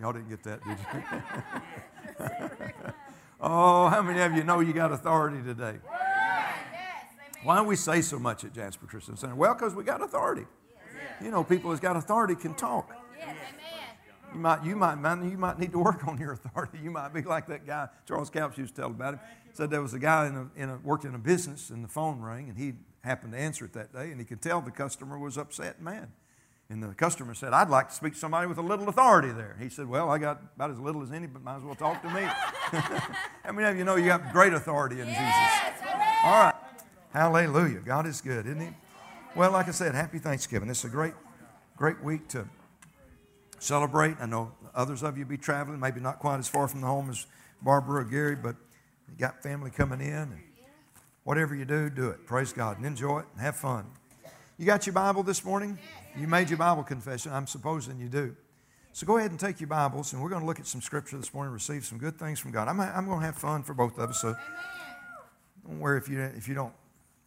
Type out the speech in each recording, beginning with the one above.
Y'all didn't get that, did you? oh, how many of you know you got authority today? Why don't we say so much at Jasper Christian Center? Well, because we got authority. You know, people who's got authority can talk. You might, you might, you might need to work on your authority. You might be like that guy Charles Capps used to tell about him. Said there was a guy in a, in a, worked in a business, and the phone rang, and he happened to answer it that day, and he could tell the customer was upset mad. And the customer said, "I'd like to speak to somebody with a little authority there." He said, "Well, I got about as little as any, but might as well talk to me." How many of you know you got great authority in Yes, Jesus? All right, Hallelujah! God is good, isn't He? Well, like I said, Happy Thanksgiving. It's a great, great week to celebrate. I know others of you be traveling, maybe not quite as far from the home as Barbara or Gary, but you got family coming in. Whatever you do, do it. Praise God and enjoy it and have fun. You got your Bible this morning? You made your Bible confession. I'm supposing you do. So go ahead and take your Bibles, and we're going to look at some scripture this morning, receive some good things from God. I'm, I'm going to have fun for both of us, so don't worry if you, if you don't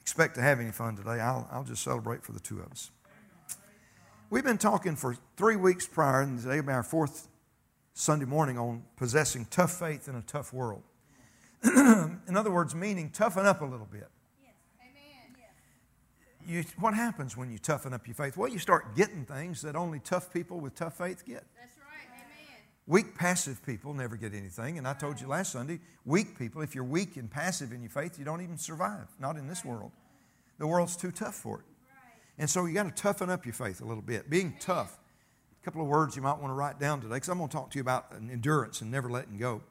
expect to have any fun today. I'll, I'll just celebrate for the two of us. We've been talking for three weeks prior, and today will be our fourth Sunday morning on possessing tough faith in a tough world. in other words, meaning toughen up a little bit. You, what happens when you toughen up your faith? Well, you start getting things that only tough people with tough faith get. That's right. Amen. Weak, passive people never get anything. And I told you last Sunday, weak people, if you're weak and passive in your faith, you don't even survive. Not in this world. The world's too tough for it. And so you got to toughen up your faith a little bit. Being tough. A couple of words you might want to write down today, because I'm going to talk to you about endurance and never letting go. Amen.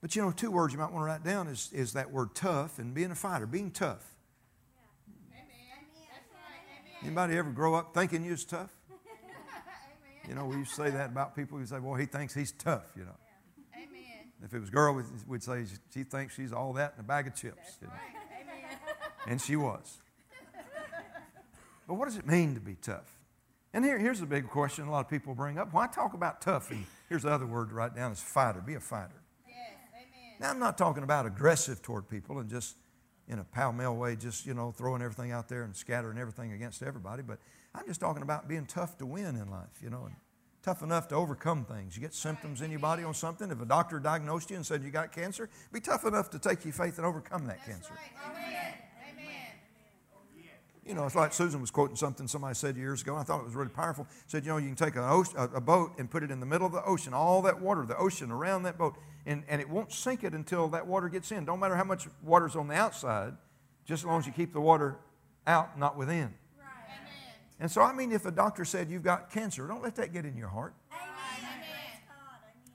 But you know, two words you might want to write down is, is that word tough and being a fighter, being tough. Anybody ever grow up thinking you was tough? You know, we used to say that about people who say, well, he thinks he's tough, you know. Amen. If it was a girl, we'd- say she thinks she's all that in a bag of chips. you know. And she was. But what does it mean to be tough? And here, here's a big question a lot of people bring up. Why talk about tough? And here's the other word to write down is fighter. Be a fighter. Yes. Amen. Now, I'm not talking about aggressive toward people and just in a pal male way, just, you know, throwing everything out there and scattering everything against everybody. But I'm just talking about being tough to win in life, you know, and tough enough to overcome things. You get symptoms in your body on something. If a doctor diagnosed you and said you got cancer, be tough enough to take your faith and overcome that cancer. Amen. Amen. You know, it's like Susan was quoting something somebody said years ago. and I thought it was really powerful. Said, you know, you can take an ocean, a boat and put it in the middle of the ocean, all that water, the ocean around that boat, and, and it won't sink it until that water gets in. Don't matter how much water's on the outside, just as long as you keep the water out, not within. Amen. And so, I mean, if a doctor said you've got cancer, don't let that get in your heart. Amen.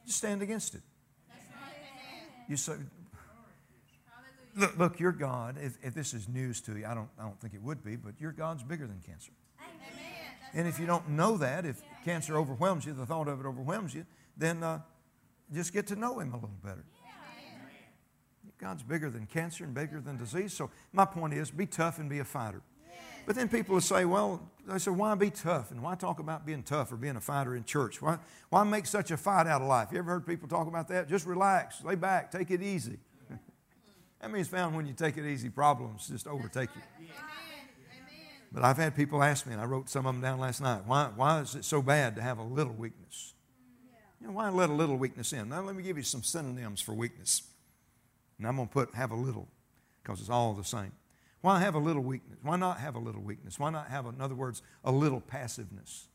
Just stand against it. You say, look, look, your God, if, if this is news to you, I don't, I don't think it would be, but your God's bigger than cancer. And if you don't know that, if cancer overwhelms you, the thought of it overwhelms you, then uh, just get to know Him a little better. God's bigger than cancer and bigger than disease. So my point is, be tough and be a fighter. But then people will say, well, they say, why be tough? And why talk about being tough or being a fighter in church? Why, why make such a fight out of life? You ever heard people talk about that? Just relax, lay back, take it easy. that means found when you take it easy, problems just overtake you. But I've had people ask me, and I wrote some of them down last night, why, why is it so bad to have a little weakness? You know, why let a little weakness in? Now, let me give you some synonyms for weakness. And I'm going to put have a little because it's all the same. Why have a little weakness? Why not have a little weakness? Why not have, in other words, a little passiveness?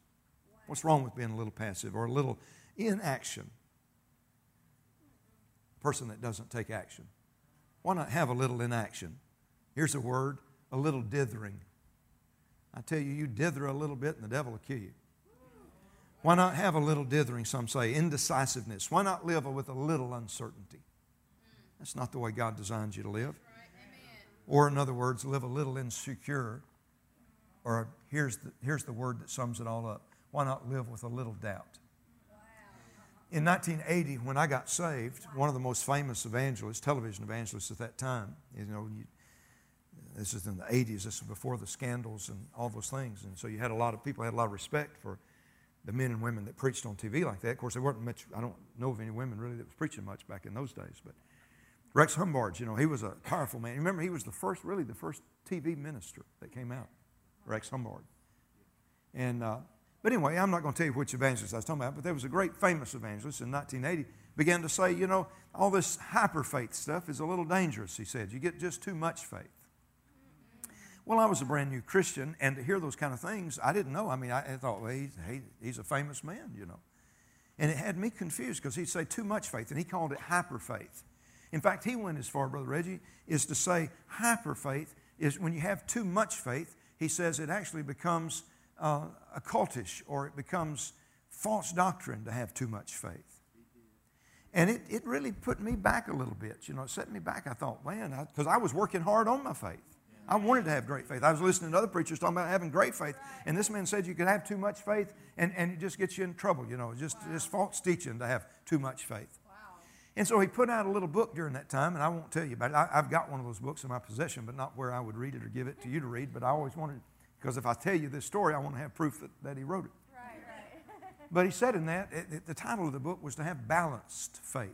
What's wrong with being a little passive or a little inaction? Person that doesn't take action. Why not have a little inaction? Here's a word a little dithering. I tell you, you dither a little bit and the devil will kill you. Why not have a little dithering, some say, indecisiveness? Why not live with a little uncertainty? That's not the way God designed you to live. Or, in other words, live a little insecure. Or here's the, here's the word that sums it all up why not live with a little doubt? In 1980, when I got saved, one of the most famous evangelists, television evangelists at that time, you know, you, this is in the 80s, this is before the scandals and all those things. And so you had a lot of people had a lot of respect for the men and women that preached on TV like that. Of course, there weren't much, I don't know of any women really that was preaching much back in those days, but Rex Humbard, you know, he was a powerful man. Remember, he was the first, really the first TV minister that came out, Rex Humbard. And uh, But anyway, I'm not going to tell you which evangelist I was talking about, but there was a great famous evangelist in 1980 began to say, you know, all this hyper faith stuff is a little dangerous, he said. You get just too much faith. Well, I was a brand new Christian, and to hear those kind of things, I didn't know. I mean, I, I thought, well, he's, he, he's a famous man, you know. And it had me confused because he'd say too much faith, and he called it hyper faith. In fact, he went as far, Brother Reggie, is to say hyper faith is when you have too much faith, he says it actually becomes uh, occultish or it becomes false doctrine to have too much faith. And it, it really put me back a little bit. You know, it set me back. I thought, man, because I, I was working hard on my faith. I wanted to have great faith. I was listening to other preachers talking about having great faith. And this man said you could have too much faith and, and it just gets you in trouble, you know, just, wow. just false teaching to have too much faith. Wow. And so he put out a little book during that time, and I won't tell you about it. I, have got one of those books in my possession, but not where I would read it or give it to you to read. But I always wanted, because if I tell you this story, I want to have proof that, that he wrote it. Right, right. but he said in that, it, it, the title of the book was to have balanced faith.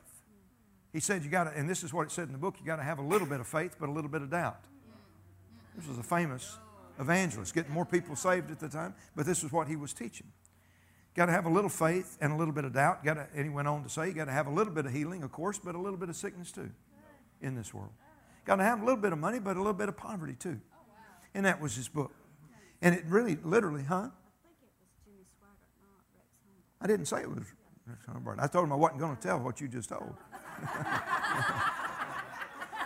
He said you got to, and this is what it said in the book, you got to have a little bit of faith, but a little bit of doubt. This was a famous evangelist, getting more people saved at the time, but this is what he was teaching. Got to have a little faith and a little bit of doubt. Got to, and he went on to say, you got to have a little bit of healing, of course, but a little bit of sickness too in this world. Got to have a little bit of money, but a little bit of poverty too. And that was his book. And it really, literally, huh? I didn't say it was. I told him I wasn't going to tell what you just told.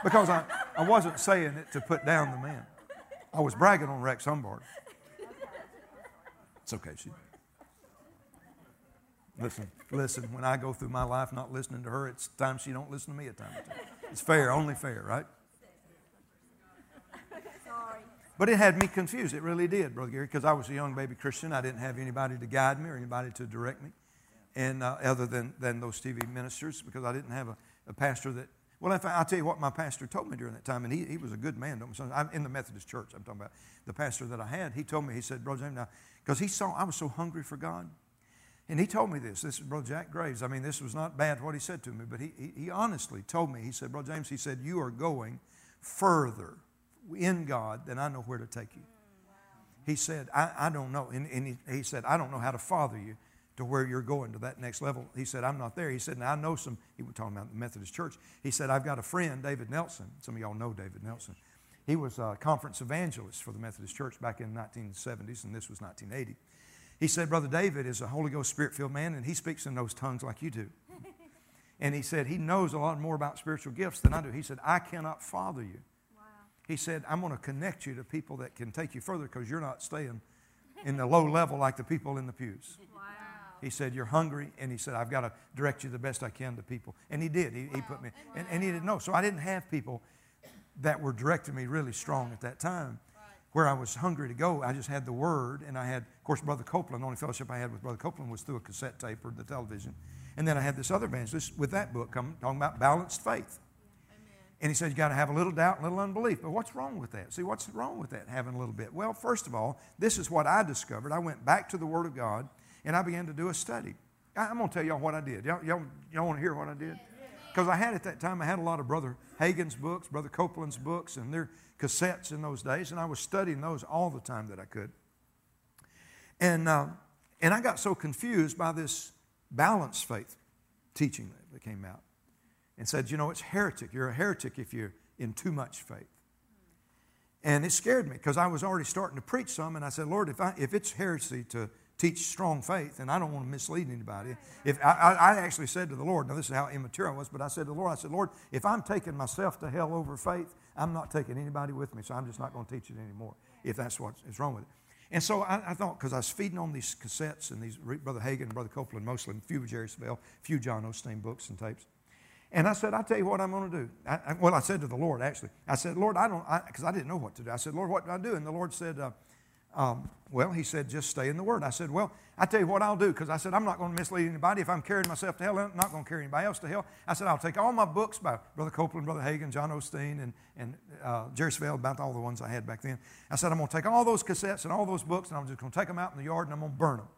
because I, I wasn't saying it to put down the man. I was bragging on Rex Humbard. It's okay. She, listen, listen. When I go through my life not listening to her, it's time she don't listen to me at times. It's fair, only fair, right? But it had me confused. It really did, Brother Gary, because I was a young baby Christian. I didn't have anybody to guide me or anybody to direct me, and uh, other than, than those TV ministers, because I didn't have a, a pastor that well, if I, I'll tell you what my pastor told me during that time, and he, he was a good man. I'm in the Methodist church, I'm talking about. The pastor that I had, he told me, he said, Brother James, now, because he saw I was so hungry for God. And he told me this. This is Brother Jack Graves. I mean, this was not bad what he said to me, but he, he, he honestly told me, he said, Brother James, he said, you are going further in God than I know where to take you. He said, I, I don't know. And, and he, he said, I don't know how to father you to where you're going to that next level. He said, I'm not there. He said, Now I know some, he was talking about the Methodist Church. He said, I've got a friend, David Nelson. Some of y'all know David Nelson. He was a conference evangelist for the Methodist Church back in the 1970s, and this was 1980. He said, Brother David is a Holy Ghost Spirit filled man, and he speaks in those tongues like you do. and he said, He knows a lot more about spiritual gifts than I do. He said, I cannot father you. Wow. He said, I'm going to connect you to people that can take you further because you're not staying in the low level like the people in the pews. He said, You're hungry. And he said, I've got to direct you the best I can to people. And he did. He, wow. he put me, and, and, he didn't know. So I didn't have people that were directing me really strong at that time. Where I was hungry to go, I just had the word, and I had, of course, Brother Copeland. The only fellowship I had with Brother Copeland was through a cassette tape or the television. And then I had this other evangelist with that book come, talking about balanced faith. And he said, You got to have a little doubt and a little unbelief. But what's wrong with that? See, what's wrong with that, having a little bit? Well, first of all, this is what I discovered. I went back to the Word of God and I began to do a study. I, am going to tell y'all what I did. Y'all, y'all, y'all want to hear what I did? Because I had at that time, I had a lot of Brother Hagin's books, Brother Copeland's books, and their cassettes in those days, and I was studying those all the time that I could. And, uh, and I got so confused by this balanced faith teaching that came out and said, you know, it's heretic. You're a heretic if you're in too much faith. And it scared me because I was already starting to preach some, and I said, Lord, if, I, if it's heresy to teach strong faith, and I don't want to mislead anybody. If I, I, actually said to the Lord, now this is how immature I was, but I said to the Lord, I said, Lord, if I'm taking myself to hell over faith, I'm not taking anybody with me, so I'm just not going to teach it anymore, if that's what is wrong with it. And so I, I thought, because I was feeding on these cassettes and these Brother Hagin and Brother Copeland mostly, and a few of Jerry Savelle, a few John Osteen books and tapes. And I said, I tell you what I'm going to do. I, I, well, I said to the Lord, actually. I said, Lord, I don't, because I, I, didn't know what to do. I said, Lord, what do I do? And the Lord said, uh, um, well, he said, just stay in the Word. I said, well, I tell you what I'll do, because I said, I'm not going to mislead anybody. If I'm carrying myself to hell, I'm not going to carry anybody else to hell. I said, I'll take all my books by Brother Copeland, Brother Hagin, John Osteen, and, and uh, Jerry Savelle, about all the ones I had back then. I said, I'm going to take all those cassettes and all those books, and I'm just going to take them out in the yard, and I'm going to burn them.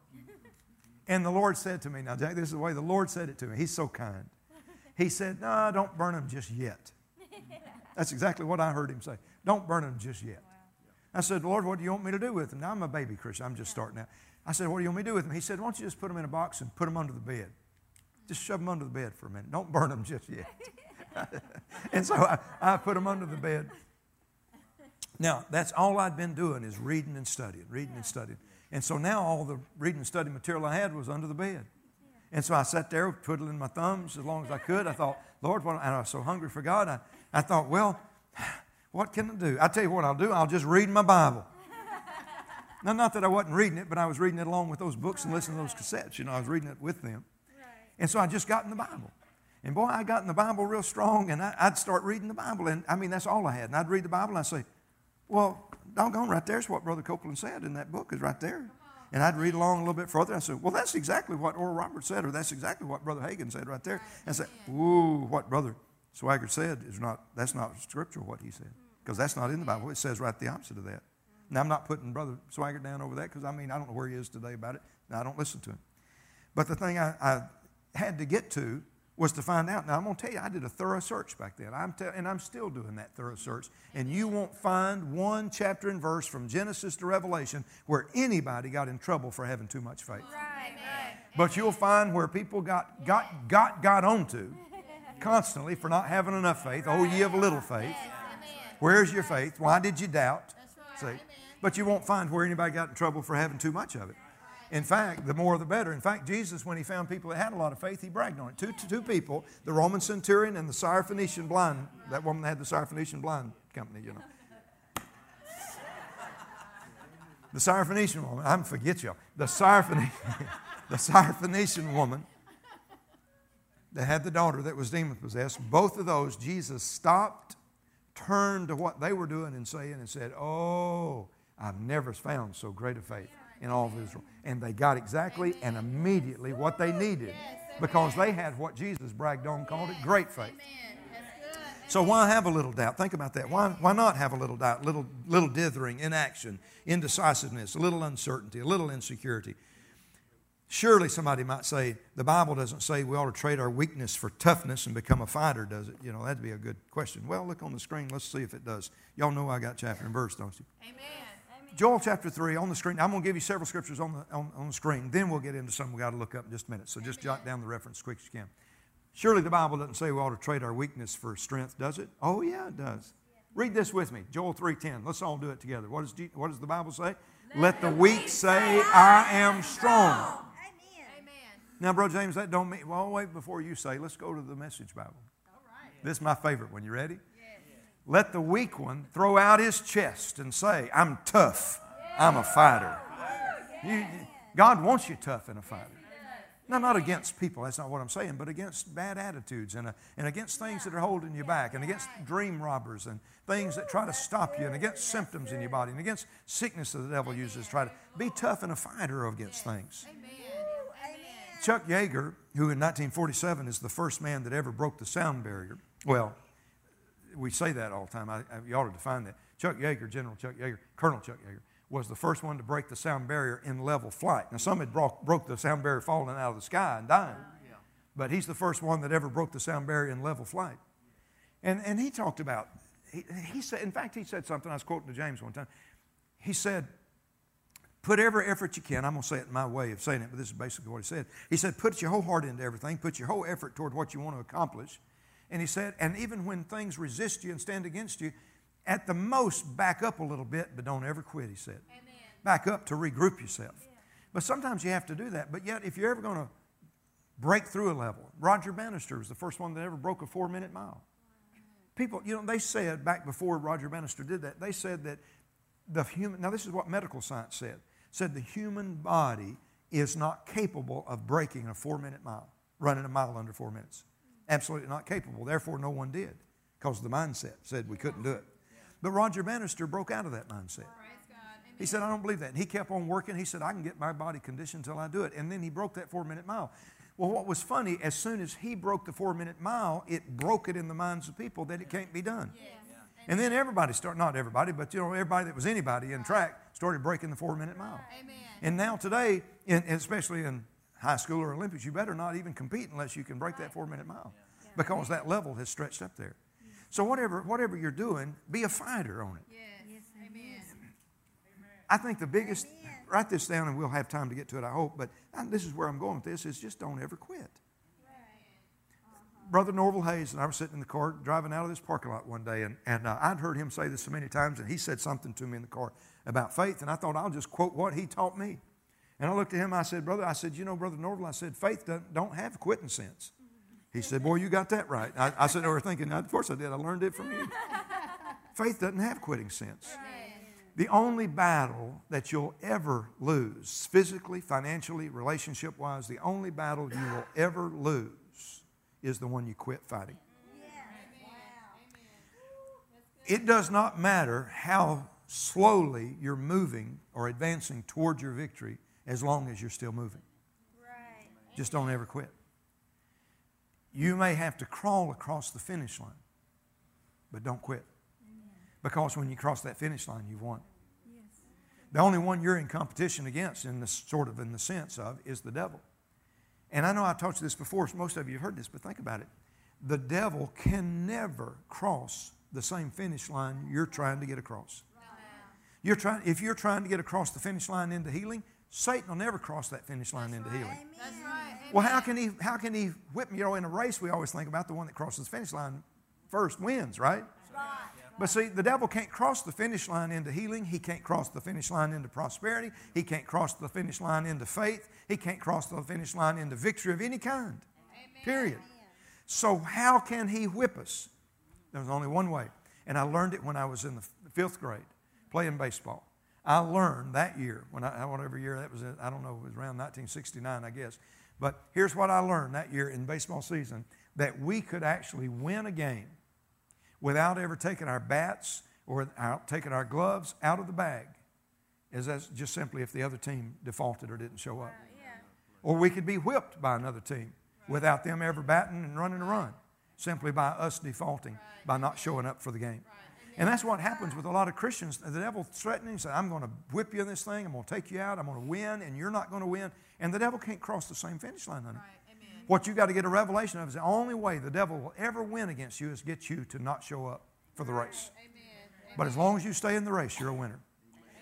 and the Lord said to me, now, Jack, this is the way the Lord said it to me. He's so kind. He said, no, don't burn them just yet. That's exactly what I heard him say. Don't burn them just yet. I said, Lord, what do you want me to do with them? Now, I'm a baby Christian. I'm just starting out. I said, What do you want me to do with them? He said, Why don't you just put them in a box and put them under the bed? Just shove them under the bed for a minute. Don't burn them just yet. and so I, I put them under the bed. Now, that's all I'd been doing is reading and studying, reading and studying. And so now all the reading and study material I had was under the bed. And so I sat there twiddling my thumbs as long as I could. I thought, Lord, what, and I was so hungry for God. I, I thought, well, what can I do? I tell you what I'll do. I'll just read my Bible. now, not that I wasn't reading it, but I was reading it along with those books and listening to those cassettes. You know, I was reading it with them. And so I just got in the Bible. And boy, I got in the Bible real strong, and I, would start reading the Bible. And I mean, that's all I had. And I'd read the Bible, and I'd say, well, doggone, right there's what Brother Copeland said in that book, is right there. And I'd read along a little bit further. I said, well, that's exactly what Oral Roberts said, or that's exactly what Brother Hagin said right there. And I said, ooh, what Brother Swaggart said is not, that's not scriptural what he said. Because that's not in the Bible. It says right the opposite of that. Now, I'm not putting Brother Swaggart down over that because, I mean, I don't know where he is today about it. I don't listen to him. But the thing I, I had to get to was to find out. Now, I'm going to tell you, I did a thorough search back then, I'm te- and I'm still doing that thorough search. And you won't find one chapter and verse from Genesis to Revelation where anybody got in trouble for having too much faith. Right. But you'll find where people got, got, got, got onto constantly for not having enough faith. Oh, ye of little faith. Where's your faith? Why did you doubt? See? But you won't find where anybody got in trouble for having too much of it. In fact, the more the better. In fact, Jesus, when he found people that had a lot of faith, he bragged on it. Two, two people, the Roman centurion and the Syrophoenician blind, that woman that had the Syrophoenician blind company, you know. The Syrophoenician woman, I'm forget y'all. The Syrophoenician, the Syrophoenician woman that had the daughter that was demon possessed, both of those, Jesus stopped, turned to what they were doing and saying, and said, Oh, I've never found so great a faith in all of Israel. And they got exactly and immediately what they needed because they had what Jesus bragged on, called it great faith. So why have a little doubt? Think about that. Why, why not have a little doubt, little, little dithering, inaction, indecisiveness, a little uncertainty, a little insecurity? Surely somebody might say, the Bible doesn't say we ought to trade our weakness for toughness and become a fighter, does it? You know, that'd be a good question. Well, look on the screen. Let's see if it does. Y'all know I got chapter and verse, don't you? Amen. Joel chapter 3 on the screen. I'm going to give you several scriptures on the, on, on the screen. Then we'll get into some we got to look up in just a minute. So just jot down the reference as quick as you can. Surely the Bible doesn't say we ought to trade our weakness for strength, does it? Oh, yeah, it does. Read this with me. Joel 3.10. Let's all do it together. What does, what does the Bible say? Let the weak say, I am strong. Amen. Now, Bro James, that don't mean, well, wait before you say, let's go to the message Bible. All right. This is my favorite one. You ready? Yes. Let the weak one throw out his chest and say, I'm tough. I'm a fighter. You, God wants you tough and a fighter. Now, not against people, that's not what I'm saying, but against bad attitudes and, uh, and against things that are holding you back and against dream robbers and things that try to stop you and against symptoms in your body and against sickness that the devil uses to try to be tough and a fighter against things. Chuck Yeager, who in 1947 is the first man that ever broke the sound barrier, well, we say that all the time. I, I, you ought to define that. Chuck Yeager, General Chuck Yeager, Colonel Chuck Yeager, was the first one to break the sound barrier in level flight. Now, some had broke, broke the sound barrier falling out of the sky and dying, yeah. but he's the first one that ever broke the sound barrier in level flight. And, and he talked about, he, he said, in fact, he said something, I was quoting to James one time. He said, put every effort you can. I'm going to say it in my way of saying it, but this is basically what he said. He said, put your whole heart into everything, put your whole effort toward what you want to accomplish. And he said, and even when things resist you and stand against you, at the most, back up a little bit, but don't ever quit, he said. Amen. Back up to regroup yourself. But sometimes you have to do that. But yet, if you're ever going to break through a level, Roger Bannister was the first one that ever broke a four minute mile. People, you know, they said back before Roger Bannister did that, they said that the human, now this is what medical science said, said the human body is not capable of breaking a four minute mile, running a mile under four minutes. Absolutely not capable. Therefore, no one did because the mindset said we couldn't do it. But Roger Bannister broke out of that mindset. He said, I don't believe that. And he kept on working. He said, I can get my body conditioned until I do it. And then he broke that four minute mile. Well, what was funny, as soon as he broke the four minute mile, it broke it in the minds of people that it can't be done. Yes. And then everybody started, not everybody, but you know, everybody that was anybody in track started breaking the four minute mile. Amen. And now today, in, especially in high school or Olympics, you better not even compete unless you can break that four minute mile because that level has stretched up there. So whatever, whatever you're doing, be a fighter on it. Yes. Amen. I think the biggest, write this down and we'll have time to get to it, I hope. But uh, this is where I'm going with this is just don't ever quit. Brother Norval Hayes and I were sitting in the car driving out of this parking lot one day, and, and uh, I'd heard him say this so many times, and he said something to me in the car about faith, and I thought I'll just quote what he taught me. And I looked at him, I said, Brother, I said, you know, Brother Norval, I said, faith don't, don't have quitting sense. He said, Boy, you got that right. I, I said, was thinking, of course I did. I learned it from you. faith doesn't have quitting sense. The only battle that you'll ever lose, physically, financially, relationship wise, the only battle you will ever lose is the one you quit fighting. It does not matter how slowly you're moving or advancing towards your victory as long as you're still moving. Just don't ever quit. You may have to crawl across the finish line, but don't quit. Because when you cross that finish line, you've won. The only one you're in competition against, in the sort of in the sense of, is the devil. And I know I taught you this before, so most of you have heard this, but think about it. The devil can never cross the same finish line you're trying to get across. You're trying, if you're trying to get across the finish line into healing, Satan will never cross that finish line into healing. That's right. Well, how can he how can he whip me? You know, in a race we always think about the one that crosses the finish line first wins, right? But see, the devil can't cross the finish line into healing. He can't cross the finish line into prosperity. He can't cross the finish line into faith. He can't cross the finish line into victory of any kind. Period. So, how can he whip us? There's only one way. And I learned it when I was in the fifth grade playing baseball. I learned that year, when I, whatever year that was, I don't know, it was around 1969, I guess. But here's what I learned that year in baseball season that we could actually win a game without ever taking our bats or out, taking our gloves out of the bag, is that's just simply if the other team defaulted or didn't show up. Or we could be whipped by another team without them ever batting and running a run, simply by us defaulting, by not showing up for the game. And that's what happens with a lot of Christians. The devil threatening, say, I'm going to whip you in this thing, I'm going to take you out, I'm going to win, and you're not going to win. And the devil can't cross the same finish line, honey. What you got to get a revelation of is the only way the devil will ever win against you is get you to not show up for the race. But as long as you stay in the race, you're a winner.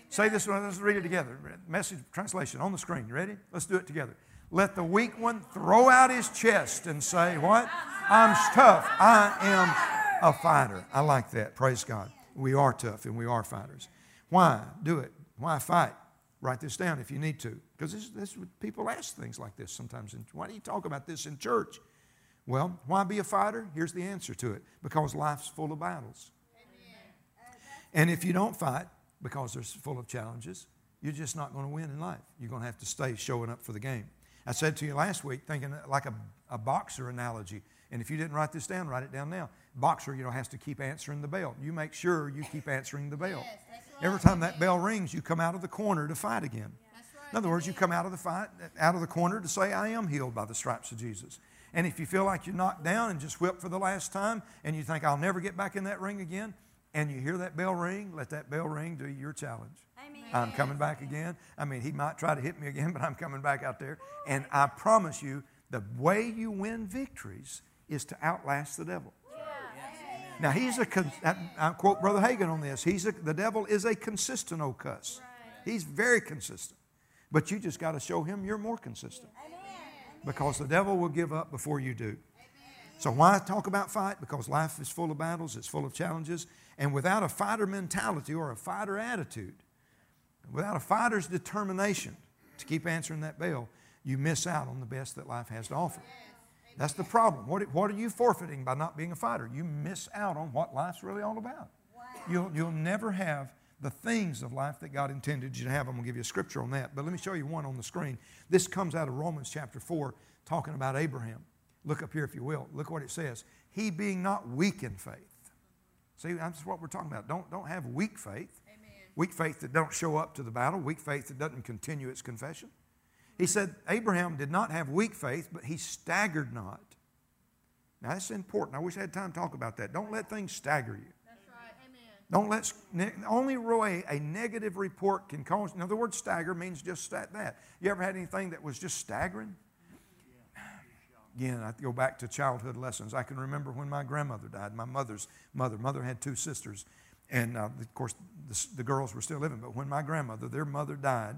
Say this one, let's read it together. Message translation on the screen. You ready? Let's do it together. Let the weak one throw out his chest and say, What? I'm tough. I am a fighter. I like that. Praise God. We are tough and we are fighters. Why do it? Why fight? Write this down if you need to. Because this, this, people ask things like this sometimes. Why do you talk about this in church? Well, why be a fighter? Here's the answer to it because life's full of battles. And if you don't fight because there's full of challenges, you're just not going to win in life. You're going to have to stay showing up for the game. I said to you last week, thinking like a, a boxer analogy. And if you didn't write this down, write it down now. Boxer, you know, has to keep answering the bell. You make sure you keep answering the bell. Every time that bell rings, you come out of the corner to fight again. In other words, you come out of the fight, out of the corner to say, I am healed by the stripes of Jesus. And if you feel like you're knocked down and just whipped for the last time, and you think, I'll never get back in that ring again, and you hear that bell ring, let that bell ring do your challenge. Amen. I'm coming back again. I mean, he might try to hit me again, but I'm coming back out there. And I promise you, the way you win victories is to outlast the devil. Now he's a, I quote Brother Hagin on this. He's a, the devil is a consistent old cuss. He's very consistent, but you just got to show him you're more consistent, because the devil will give up before you do. So why talk about fight? Because life is full of battles. It's full of challenges, and without a fighter mentality or a fighter attitude, without a fighter's determination to keep answering that bell, you miss out on the best that life has to offer. That's the problem. What, what are you forfeiting by not being a fighter? You miss out on what life's really all about. Wow. You'll, you'll never have the things of life that God intended you to have. I'm going to give you a scripture on that. But let me show you one on the screen. This comes out of Romans chapter 4, talking about Abraham. Look up here, if you will. Look what it says. He being not weak in faith. See, that's what we're talking about. Don't, don't have weak faith. Amen. Weak faith that don't show up to the battle. Weak faith that doesn't continue its confession. He said Abraham did not have weak faith, but he staggered not. Now, that's important. I wish I had time to talk about that. Don't let things stagger you. Don't let, only way a negative report can cause, in other words, stagger means just that. You ever had anything that was just staggering? Again, I go back to childhood lessons. I can remember when my grandmother died, my mother's mother. Mother had two sisters, and uh, of course, the, the girls were still living. But when my grandmother, their mother died,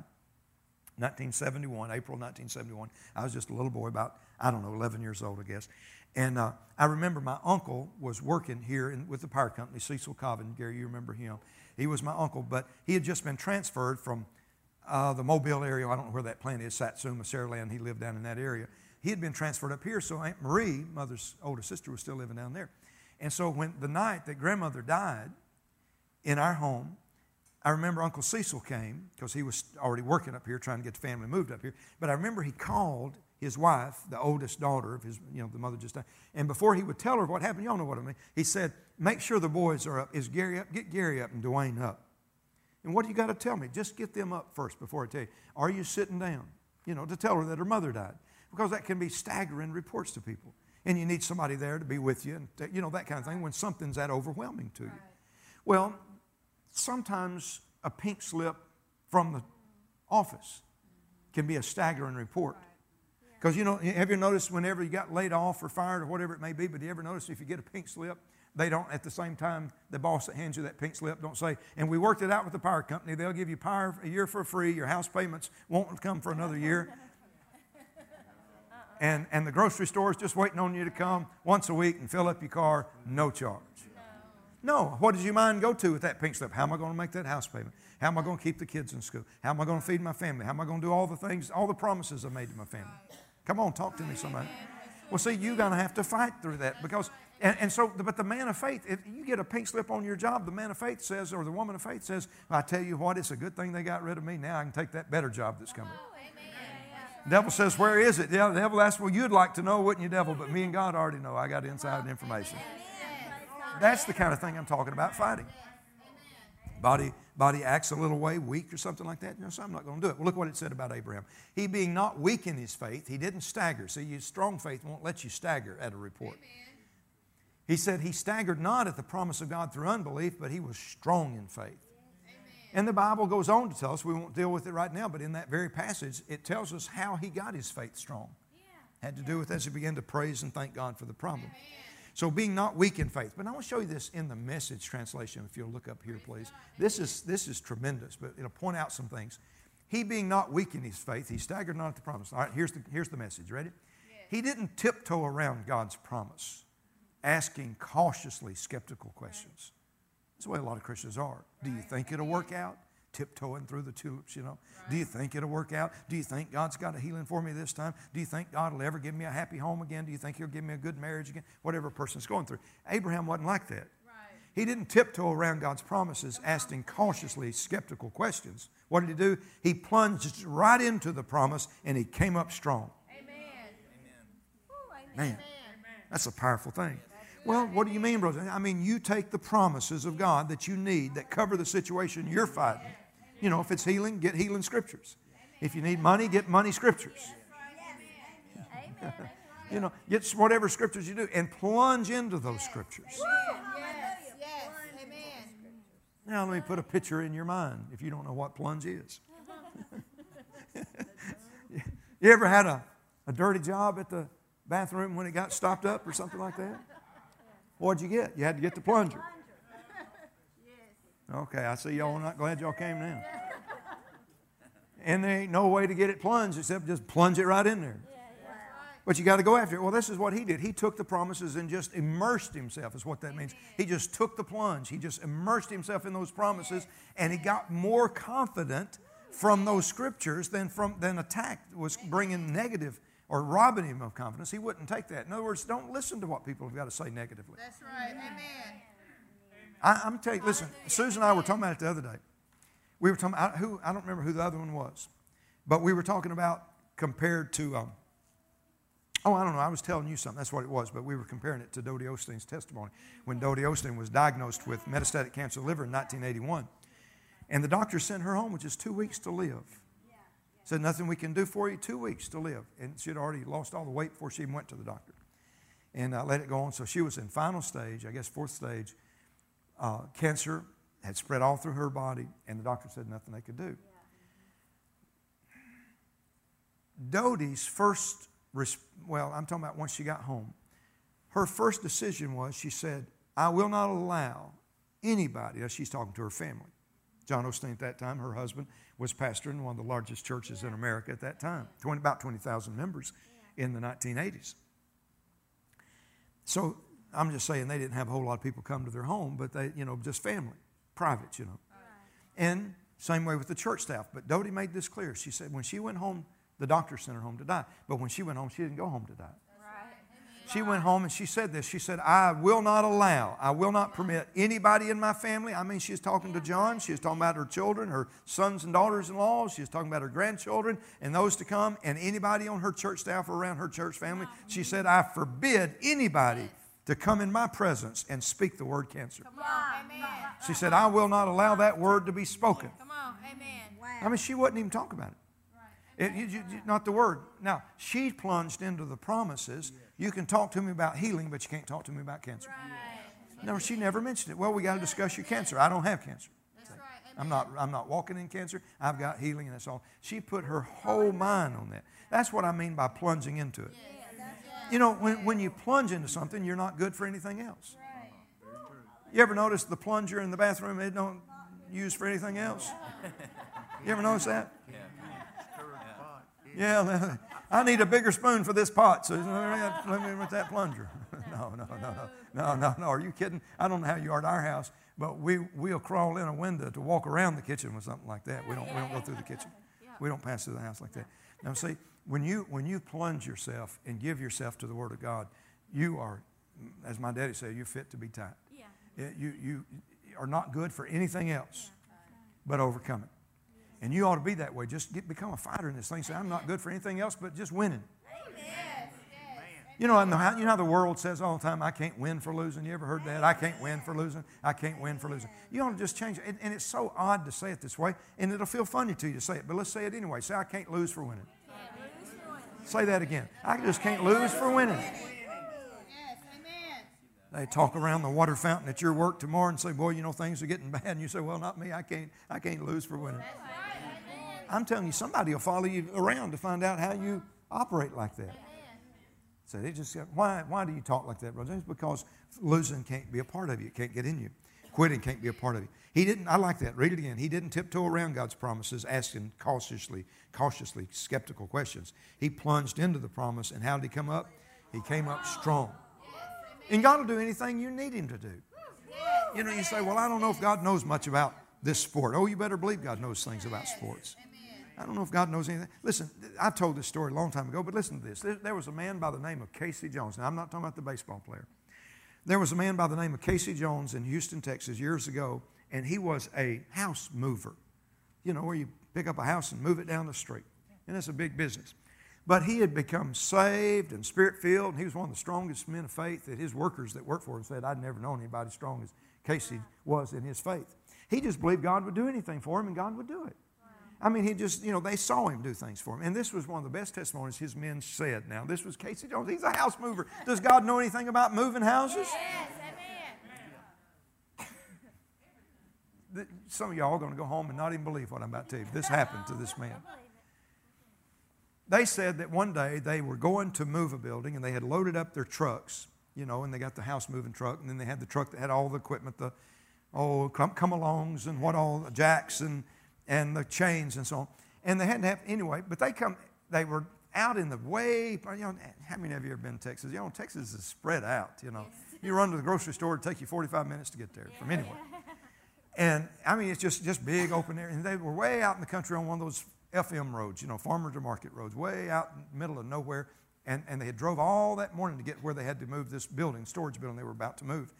1971, April 1971. I was just a little boy, about, I don't know, 11 years old, I guess. And uh, I remember my uncle was working here in, with the power company, Cecil Cobbin. Gary, you remember him. He was my uncle, but he had just been transferred from uh, the Mobile area. I don't know where that plant is, Satsuma, Saraland. He lived down in that area. He had been transferred up here, so Aunt Marie, mother's older sister, was still living down there. And so when the night that grandmother died in our home, I remember Uncle Cecil came because he was already working up here trying to get the family moved up here. But I remember he called his wife, the oldest daughter of his, you know, the mother just died. And before he would tell her what happened, y'all know what I mean. He said, Make sure the boys are up. Is Gary up? Get Gary up and Dwayne up. And what do you got to tell me? Just get them up first before I tell you. Are you sitting down? You know, to tell her that her mother died. Because that can be staggering reports to people. And you need somebody there to be with you and, you know, that kind of thing when something's that overwhelming to you. Well, sometimes a pink slip from the office can be a staggering report. Because, you know, have you noticed whenever you got laid off or fired or whatever it may be, but do you ever notice if you get a pink slip, they don't, at the same time, the boss that hands you that pink slip don't say, and we worked it out with the power company. They'll give you power a year for free. Your house payments won't come for another year. And, and the grocery store is just waiting on you to come once a week and fill up your car, no charge. No. What does your mind go to with that pink slip? How am I going to make that house payment? How am I going to keep the kids in school? How am I going to feed my family? How am I going to do all the things, all the promises I made to my family? Come on, talk to me, somebody. Well, see, you're going to have to fight through that because, and, and, so, but the man of faith, if you get a pink slip on your job, the man of faith says, or the woman of faith says, I tell you what, it's a good thing they got rid of me. Now I can take that better job that's coming. The devil says, Where is it? Yeah, the devil asks, Well, you'd like to know, wouldn't you, devil? But me and God already know. I got inside information. That's the kind of thing I'm talking about fighting. Body body acts a little way, weak or something like that, you know, so I'm not going to do it. Well, look what it said about Abraham. He being not weak in his faith, he didn't stagger. See, your strong faith won't let you stagger at a report. Amen. He said he staggered not at the promise of God through unbelief, but he was strong in faith. Amen. And the Bible goes on to tell us, we won't deal with it right now, but in that very passage, it tells us how he got his faith strong. Yeah. Had to do with as he began to praise and thank God for the problem. Amen. So being not weak in faith. But I want to show you this in the message translation, if you'll look up here, please. This is, this is tremendous, but it'll point out some things. He being not weak in his faith, he staggered not at the promise. All right, here's the, here's the message. Ready? He didn't tiptoe around God's promise, asking cautiously skeptical questions. That's the way a lot of Christians are. Do you think it'll work out? Tiptoeing through the tulips, you know. Right. Do you think it'll work out? Do you think God's got a healing for me this time? Do you think God will ever give me a happy home again? Do you think He'll give me a good marriage again? Whatever a person's going through. Abraham wasn't like that. Right. He didn't tiptoe around God's promises, asking cautiously skeptical questions. What did he do? He plunged right into the promise and he came up strong. Amen. Amen. Man, that's a powerful thing. Well, what do you mean, brother? I mean, you take the promises of God that you need that cover the situation you're fighting. You know, if it's healing, get healing scriptures. If you need money, get money scriptures. you know, get whatever scriptures you do and plunge into those scriptures. Now, let me put a picture in your mind if you don't know what plunge is. you ever had a, a dirty job at the bathroom when it got stopped up or something like that? What'd you get? You had to get the plunger. Okay, I see y'all not glad y'all came now. And there ain't no way to get it plunged except just plunge it right in there. But you got to go after it. Well, this is what he did. He took the promises and just immersed himself, is what that means. He just took the plunge. He just immersed himself in those promises, and he got more confident from those scriptures than from than attack was bringing negative or robbing him of confidence. He wouldn't take that. In other words, don't listen to what people have got to say negatively. That's right. Amen. I, am telling you, listen, Susan and I were talking about it the other day. We were talking about, who, I don't remember who the other one was, but we were talking about compared to, um, oh, I don't know, I was telling you something, that's what it was, but we were comparing it to Dodie Osteen's testimony when Dodie Osteen was diagnosed with metastatic cancer of the liver in 1981. And the doctor sent her home with just two weeks to live. Said, nothing we can do for you, two weeks to live. And she had already lost all the weight before she even went to the doctor. And I uh, let it go on. So she was in final stage, I guess fourth stage, uh, cancer had spread all through her body, and the doctor said nothing they could do. Dodie's first, well, I'm talking about once she got home, her first decision was she said, I will not allow anybody, as she's talking to her family. John Osteen at that time, her husband, was pastor in one of the largest churches in America at that time, 20, about 20,000 members in the 1980s. So I'm just saying they didn't have a whole lot of people come to their home, but they, you know, just family, private, you know. And same way with the church staff. But Dodie made this clear. She said when she went home, the doctor sent her home to die. But when she went home, she didn't go home to die. She went home and she said this. She said, I will not allow, I will not permit anybody in my family. I mean, she was talking to John. She was talking about her children, her sons and daughters in law. She was talking about her grandchildren and those to come, and anybody on her church staff or around her church family. She said, I forbid anybody to come in my presence and speak the word cancer. She said, I will not allow that word to be spoken. Come on. Amen. I mean, she wouldn't even talk about it. It, you- you- not the word. Now, she plunged into the promises. You can talk to me about healing, but you can't talk to me about cancer. No, she never mentioned it. Well, we got to discuss your cancer. I don't have cancer. That's right. I'm not, I'm not walking in cancer. I've got healing, and that's all. She put her whole mind on that. That's what I mean by plunging into it. You know, when, when you plunge into something, you're not good for anything else. You ever notice the plunger in the bathroom, it don't use for anything else? You ever notice that? Yeah, I need a bigger spoon for this pot, so let me with that plunger. No, no, no, no, no, no, no. Are you kidding? I don't know how you are at our house, but we, we'll crawl in a window to walk around the kitchen with something like that. We don't, we don't go through the kitchen. We don't pass through the house like that. Now, see, when you, when you plunge yourself and give yourself to the Word of God, you are, as my daddy said, you're fit to be tied. Yeah. It- You, you are not good for anything else but overcome it. And you ought to be that way. Just get, become a fighter in this thing. Say, I'm not good for anything else but just winning. You know, how- you know how the world says all the time, I can't win for losing? You ever heard that? I can't win for losing. I can't win for losing. You ought to just change it. And, and it's so odd to say it this way, and it'll feel funny to you to say it, but let's say it anyway. Say, I can't lose for winning. Say that again. I just can't lose for winning. They talk around the water fountain at your work tomorrow and say, "Boy, you know things are getting bad." And you say, "Well, not me. I can't. I can't lose for winning." I'm telling you, somebody will follow you around to find out how you operate like that. So they just said, "Why? Why do you talk like that, brother?" It's because losing can't be a part of you. It can't get in you. Quitting can't be a part of you. He didn't. I like that. Read it again. He didn't tiptoe around God's promises, asking cautiously, cautiously skeptical questions. He plunged into the promise, and how did he come up? He came up strong. And God will do anything you need Him to do. You know, you say, Well, I don't know if God knows much about this sport. Oh, you better believe God knows things about sports. I don't know if God knows anything. Listen, I told this story a long time ago, but listen to this. There, there was a man by the name of Casey Jones. Now, I'm not talking about the baseball player. There was a man by the name of Casey Jones in Houston, Texas, years ago, and he was a house mover. You know, where you pick up a house and move it down the street. And that's a big business. But he had become saved and spirit filled, and he was one of the strongest men of faith that his workers that worked for him said, I'd never known anybody as strong as Casey was in his faith. He just believed God would do anything for him, and God would do it. I mean, he just, you know, they saw him do things for him. And this was one of the best testimonies his men said. Now, this was Casey Jones. He's a house mover. Does God know anything about moving houses? Th- Some of y'all are going to go home and not even believe what I'm about to tell you. This happened to this man. They said that one day they were going to move a building and they had loaded up their trucks, you know, and they got the house moving truck, and then they had the truck that had all the equipment, the oh come, come alongs and what all the jacks and and the chains and so on. And they hadn't have anyway, but they come they were out in the way. You know, how many of you have been to Texas? You know, Texas is spread out. You know, you run to the grocery store, it take you 45 minutes to get there from anywhere. And I mean, it's just, just big open area. And they were way out in the country on one of those FM roads, you know, farmer to market roads, way out in the middle of nowhere. And, and they had drove all that morning to get where they had to move this building, storage building they were about to move.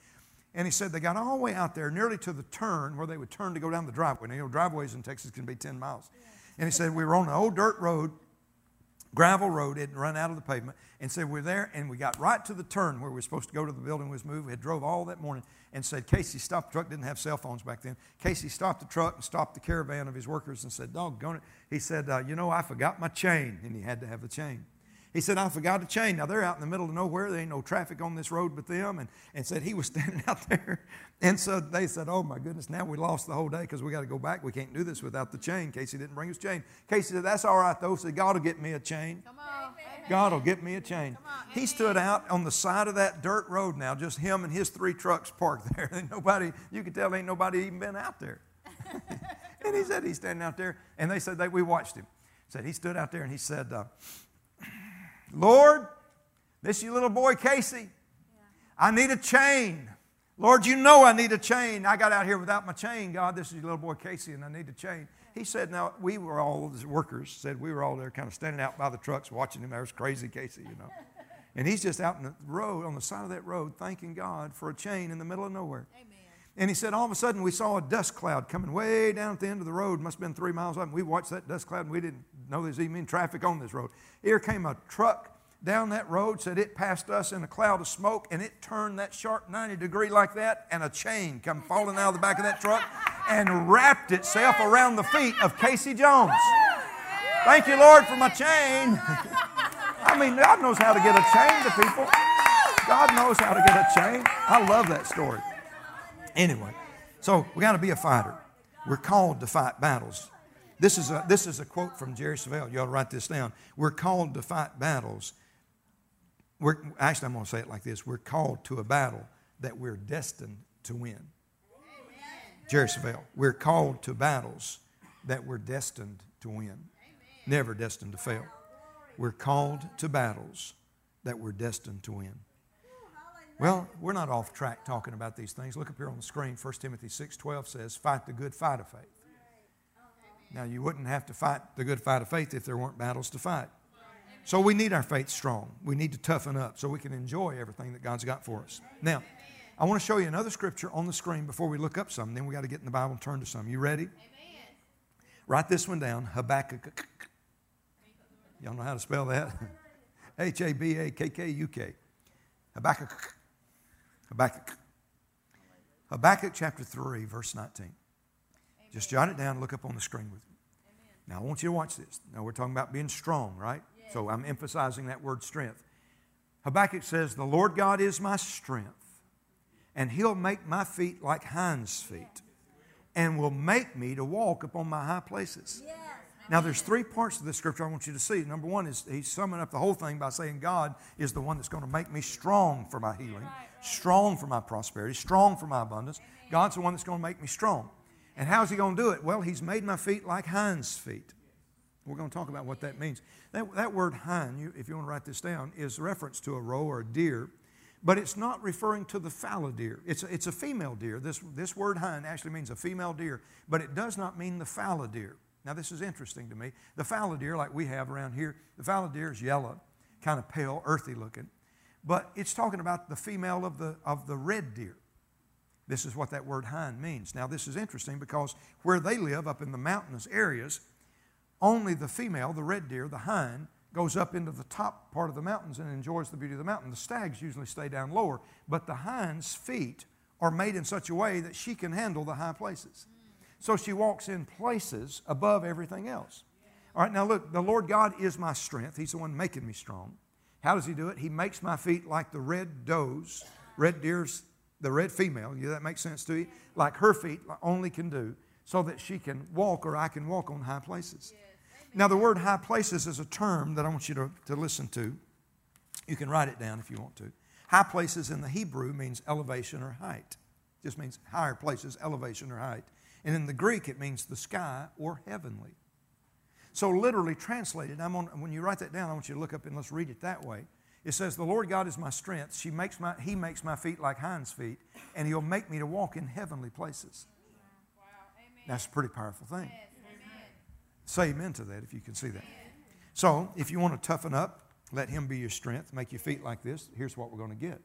And he said they got all the way out there, nearly to the turn where they would turn to go down the driveway. Now, you know, driveways in Texas can be 10 miles. And he said we were on an old dirt road, gravel road. It had run out of the pavement. And said we're there, and we got right to the turn where we were supposed to go to the building was moved. We had drove all that morning and said, Casey, stop the truck. Didn't have cell phones back then. Casey stopped the truck and stopped the caravan of his workers and said, doggone it. He said, uh, you know, I forgot my chain. And he had to have the chain. He said, I forgot a chain. Now they're out in the middle of nowhere. There ain't no traffic on this road but them. And, and said he was standing out there. And so they said, Oh my goodness, now we lost the whole day because we got to go back. We can't do this without the chain. Casey didn't bring his chain. Casey said, That's all right though. Said, God will get me a chain. Come on. God will get me a chain. He stood out on the side of that dirt road now, just him and his three trucks parked there. And nobody, you could tell ain't nobody even been out there. and he said he's standing out there, and they said that we watched him. Said he stood out there and he said, uh, "Lord, this you little boy Casey. I need a chain. Lord, you know I need a chain. I got out here without my chain. God, this is your little boy Casey, and I need a chain." He said, "Now we were all the workers. Said we were all there, kind of standing out by the trucks, watching him. There's crazy Casey, you know." And he's just out in the road, on the side of that road, thanking God for a chain in the middle of nowhere. Amen. And he said, all of a sudden, we saw a dust cloud coming way down at the end of the road. Must have been three miles up. And we watched that dust cloud, and we didn't know there's even traffic on this road. Here came a truck down that road, said it passed us in a cloud of smoke, and it turned that sharp 90 degree like that, and a chain come falling out of the back of that truck and wrapped itself around the feet of Casey Jones. Thank you, Lord, for my chain. I mean, God knows how to get a chain to people. God knows how to get a chain. I love that story. Anyway, so we got to be a fighter. We're called to fight battles. This is a, this is a quote from Jerry Savelle. You ought to write this down. We're called to fight battles. We're, actually, I'm going to say it like this We're called to a battle that we're destined to win. Amen. Jerry Savelle. We're called to battles that we're destined to win, Amen. never destined to fail. We're called to battles that we're destined to win. Well, we're not off track talking about these things. Look up here on the screen. 1 Timothy 6:12 says, "Fight the good fight of faith." Now, you wouldn't have to fight the good fight of faith if there weren't battles to fight. So we need our faith strong. We need to toughen up so we can enjoy everything that God's got for us. Now, I want to show you another scripture on the screen before we look up something. Then we got to get in the Bible and turn to some. You ready? Amen. Write this one down. Habakkuk Y'all know how to spell that? H A B A K K U K. Habakkuk. Habakkuk. Habakkuk chapter 3, verse 19. Just jot it down, and look up on the screen with me. Amen. Now, I want you to watch this. Now, we're talking about being strong, right? Yes. So I'm emphasizing that word strength. Habakkuk says, The Lord God is my strength, and he'll make my feet like hinds' feet, and will make me to walk upon my high places. Yes. Now, there's three parts of this scripture I want you to see. Number one is he's summing up the whole thing by saying God is the one that's going to make me strong for my healing, strong for my prosperity, strong for my abundance. God's the one that's going to make me strong. And how's he going to do it? Well, he's made my feet like hinds' feet. We're going to talk about what that means. That, that word hind, you, if you want to write this down, is reference to a roe or a deer, but it's not referring to the fallow deer. It's a, it's a female deer. This, this word hind actually means a female deer, but it does not mean the fallow deer. Now, this is interesting to me. The fallow deer, like we have around here, the fallow deer is yellow, kind of pale, earthy looking. But it's talking about the female of the, of the red deer. This is what that word hind means. Now, this is interesting because where they live, up in the mountainous areas, only the female, the red deer, the hind, goes up into the top part of the mountains and enjoys the beauty of the mountain. The stags usually stay down lower, but the hind's feet are made in such a way that she can handle the high places. So she walks in places above everything else. All right, now look, the Lord God is my strength. He's the one making me strong. How does He do it? He makes my feet like the red does, red deer's, the red female. Yeah, that makes sense to you? Like her feet only can do, so that she can walk or I can walk on high places. Now, the word high places is a term that I want you to, to listen to. You can write it down if you want to. High places in the Hebrew means elevation or height. It just means higher places, elevation or height. And in the Greek, it means the sky or heavenly. So, literally translated, I'm on, when you write that down, I want you to look up and let's read it that way. It says, The Lord God is my strength. She makes my, he makes my feet like hinds' feet, and He'll make me to walk in heavenly places. Wow. That's a pretty powerful thing. Yes. Amen. Say amen to that if you can see that. So, if you want to toughen up, let Him be your strength, make your feet like this, here's what we're going to get.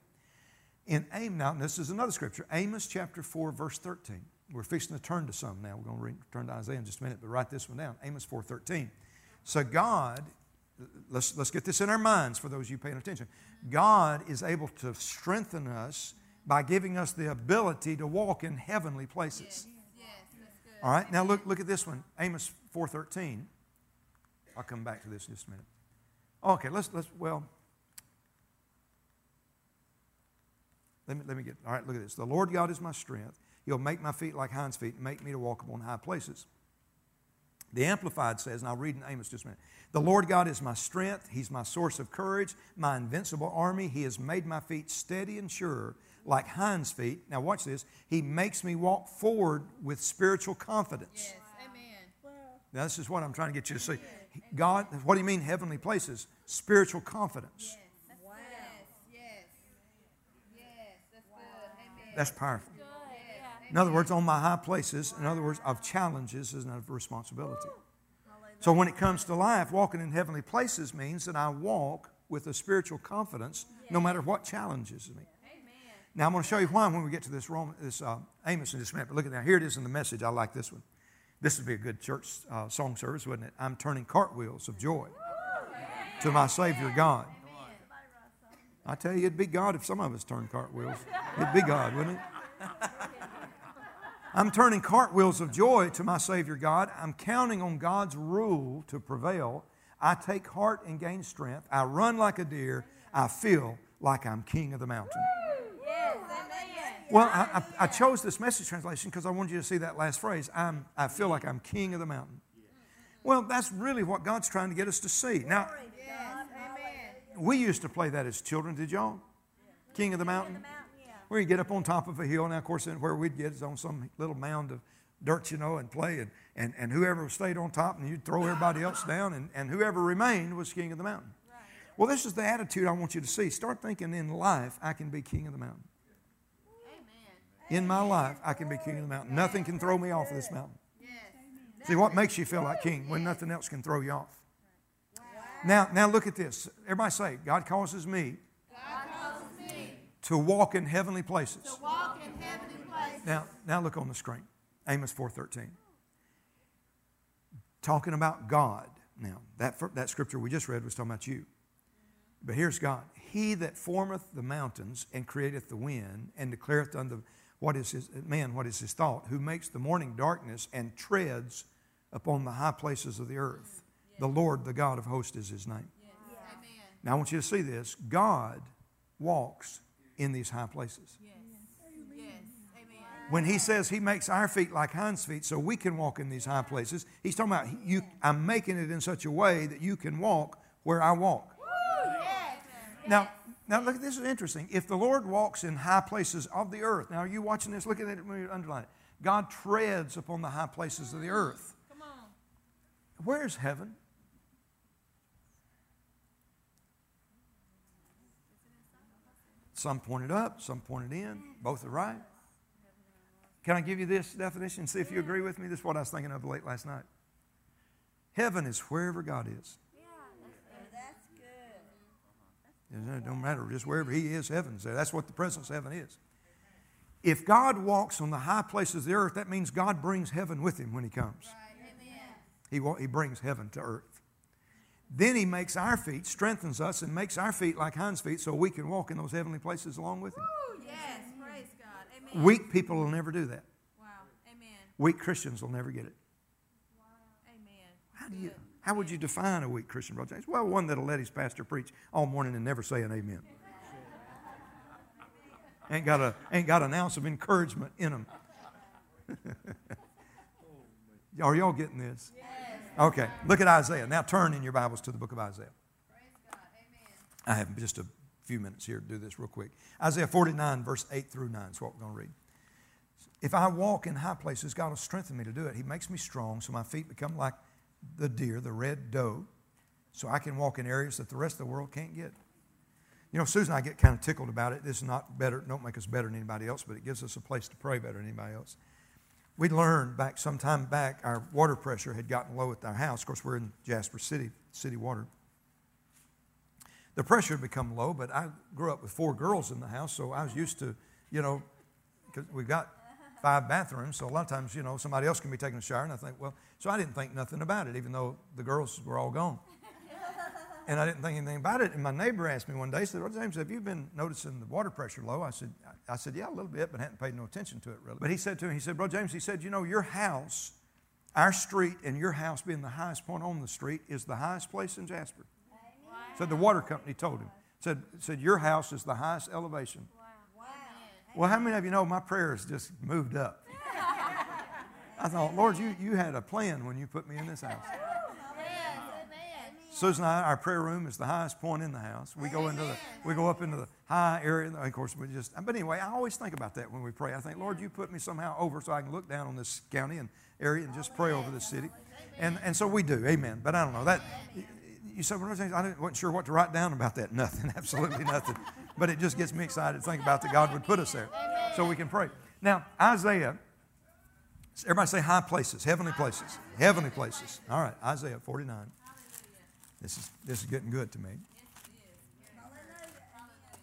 In Amos, now this is another scripture, Amos chapter 4, verse 13 we're fixing to turn to some now. We're going to turn to Isaiah in just a minute, but write this one down. Amos 4.13. So God, let's, let's get this in our minds for those of you paying attention. God is able to strengthen us by giving us the ability to walk in heavenly places. Yes. Yes, All right, now look, look at this one. Amos 4.13. I'll come back to this in just a minute. Okay, let's, let's well, let me, let me get, all right, look at this. The Lord God is my strength. He'll make my feet like hinds' feet and make me to walk upon high places. The Amplified says, and I'll read in Amos just a minute The Lord God is my strength. He's my source of courage, my invincible army. He has made my feet steady and sure, like hinds' feet. Now, watch this. He makes me walk forward with spiritual confidence. Yes. Wow. Now, this is what I'm trying to get you to see. God, what do you mean heavenly places? Spiritual confidence. Wow. Yes. Yes. That's good. Amen. That's powerful. In other words, on my high places, in other words, of challenges is not of responsibility. So when it comes to life, walking in heavenly places means that I walk with a spiritual confidence no matter what challenges me. Now I'm going to show you why when we get to this, Roman, this uh, Amos in just a minute. But look at that. Here it is in the message. I like this one. This would be a good church uh, song service, wouldn't it? I'm turning cartwheels of joy to my Savior God. I tell you, it'd be God if some of us turned cartwheels. It'd be God, wouldn't it? I'm turning cartwheels of joy to my Savior God. I'm counting on God's rule to prevail. I take heart and gain strength. I run like a deer. I feel like I'm king of the mountain. Well, I, I, I chose this message translation because I wanted you to see that last phrase. I'm, I feel like I'm king of the mountain. Well, that's really what God's trying to get us to see. Now, we used to play that as children, did y'all? King of the mountain where you get up on top of a hill. Now, of course, where we'd get is on some little mound of dirt, you know, and play. And, and, and whoever stayed on top, and you'd throw everybody else down, and, and whoever remained was king of the mountain. Right. Well, this is the attitude I want you to see. Start thinking in life, I can be king of the mountain. Amen. In my life, I can be king of the mountain. Nothing can throw me off of this mountain. Yes. See, what makes you feel like king when nothing else can throw you off? Wow. Now, now look at this. Everybody say, God causes me to walk in heavenly places. To walk in heavenly places. Now, now look on the screen. Amos 4:13. Talking about God. Now, that, that scripture we just read was talking about you. But here's God. He that formeth the mountains and createth the wind and declareth unto what is his man what is his thought, who makes the morning darkness and treads upon the high places of the earth. Yes. The Lord, the God of hosts, is his name. Yes. Now I want you to see this. God walks in these high places. Yes. When he says he makes our feet like hinds feet so we can walk in these high places, he's talking about you, I'm making it in such a way that you can walk where I walk. Now, now look, this is interesting. If the Lord walks in high places of the earth, now are you watching this? Look at it when you underline it. God treads upon the high places of the earth. Where's heaven? Some pointed up, some pointed in. Both are right. Can I give you this definition? See if you agree with me. This is what I was thinking of late last night. Heaven is wherever God is. Yeah, that's good. It don't matter, just wherever He is, heaven's there. That's what the presence of heaven is. If God walks on the high places of the earth, that means God brings heaven with Him when He comes. He, he brings heaven to earth. Then he makes our feet, strengthens us, and makes our feet like hinds feet so we can walk in those heavenly places along with him. Woo, yes, praise God. Amen. Weak people will never do that. Wow. Amen. Weak Christians will never get it. Wow. Amen. How do you how would you define a weak Christian, Brother James? Well, one that'll let his pastor preach all morning and never say an amen. ain't got a ain't got an ounce of encouragement in him. Are y'all getting this? Yes. Okay, look at Isaiah. Now turn in your Bibles to the book of Isaiah. I have just a few minutes here to do this real quick. Isaiah 49, verse 8 through 9 is what we're going to read. If I walk in high places, God will strengthen me to do it. He makes me strong so my feet become like the deer, the red doe, so I can walk in areas that the rest of the world can't get. You know, Susan and I get kind of tickled about it. This is not better, don't make us better than anybody else, but it gives us a place to pray better than anybody else we learned back some time back our water pressure had gotten low at our house. Of course, we're in Jasper City, city water. The pressure had become low, but I grew up with four girls in the house, so I was used to, you know, because we've got five bathrooms, so a lot of times, you know, somebody else can be taking a shower, and I think, well, so I didn't think nothing about it, even though the girls were all gone and I didn't think anything about it. And my neighbor asked me one day, he said, Well, James, have you been noticing the water pressure low? I said, I said, Yeah, a little bit, but hadn't paid no attention to it really. But he said to me, he said, Bro, James, he said, you know, your house, our street, and your house being the highest point on the street is the highest place in Jasper. Wow. Said the water company told him. Said, said your house is the highest elevation. Wow. Well, how many of you know my prayers just moved up? I thought, Lord, you, you had a plan when you put me in this house. Susan and I, our prayer room is the highest point in the house. We go into the, we go up into the high area. Of course, we just. But anyway, I always think about that when we pray. I think, Lord, you put me somehow over so I can look down on this county and area and just pray over this city. And, and so we do. Amen. But I don't know. that. You said, one of things, I wasn't sure what to write down about that. Nothing. Absolutely nothing. But it just gets me excited to think about that God would put us there so we can pray. Now, Isaiah, everybody say high places, heavenly places, heavenly places. All right, Isaiah 49. This is, this is getting good to me.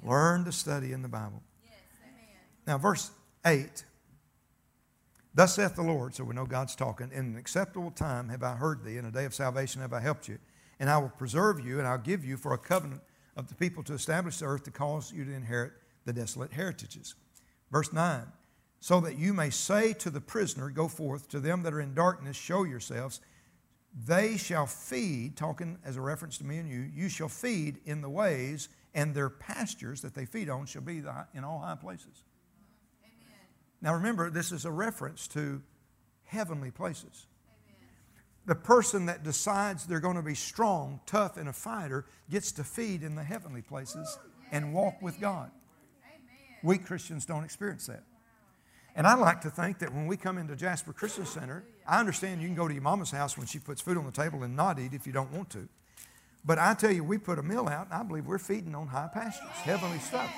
Learn to study in the Bible. Now, verse 8 Thus saith the Lord, so we know God's talking, in an acceptable time have I heard thee, in a day of salvation have I helped you, and I will preserve you, and I'll give you for a covenant of the people to establish the earth to cause you to inherit the desolate heritages. Verse 9 So that you may say to the prisoner, Go forth, to them that are in darkness, show yourselves. They shall feed, talking as a reference to me and you, you shall feed in the ways, and their pastures that they feed on shall be in all high places. Amen. Now remember, this is a reference to heavenly places. The person that decides they're going to be strong, tough, and a fighter gets to feed in the heavenly places and walk with God. We Christians don't experience that. And I like to think that when we come into Jasper Christian Center, I understand you can go to your mama's house when she puts food on the table and not eat if you don't want to. But I tell you, we put a meal out, and I believe we're feeding on high pastures, heavenly stuff.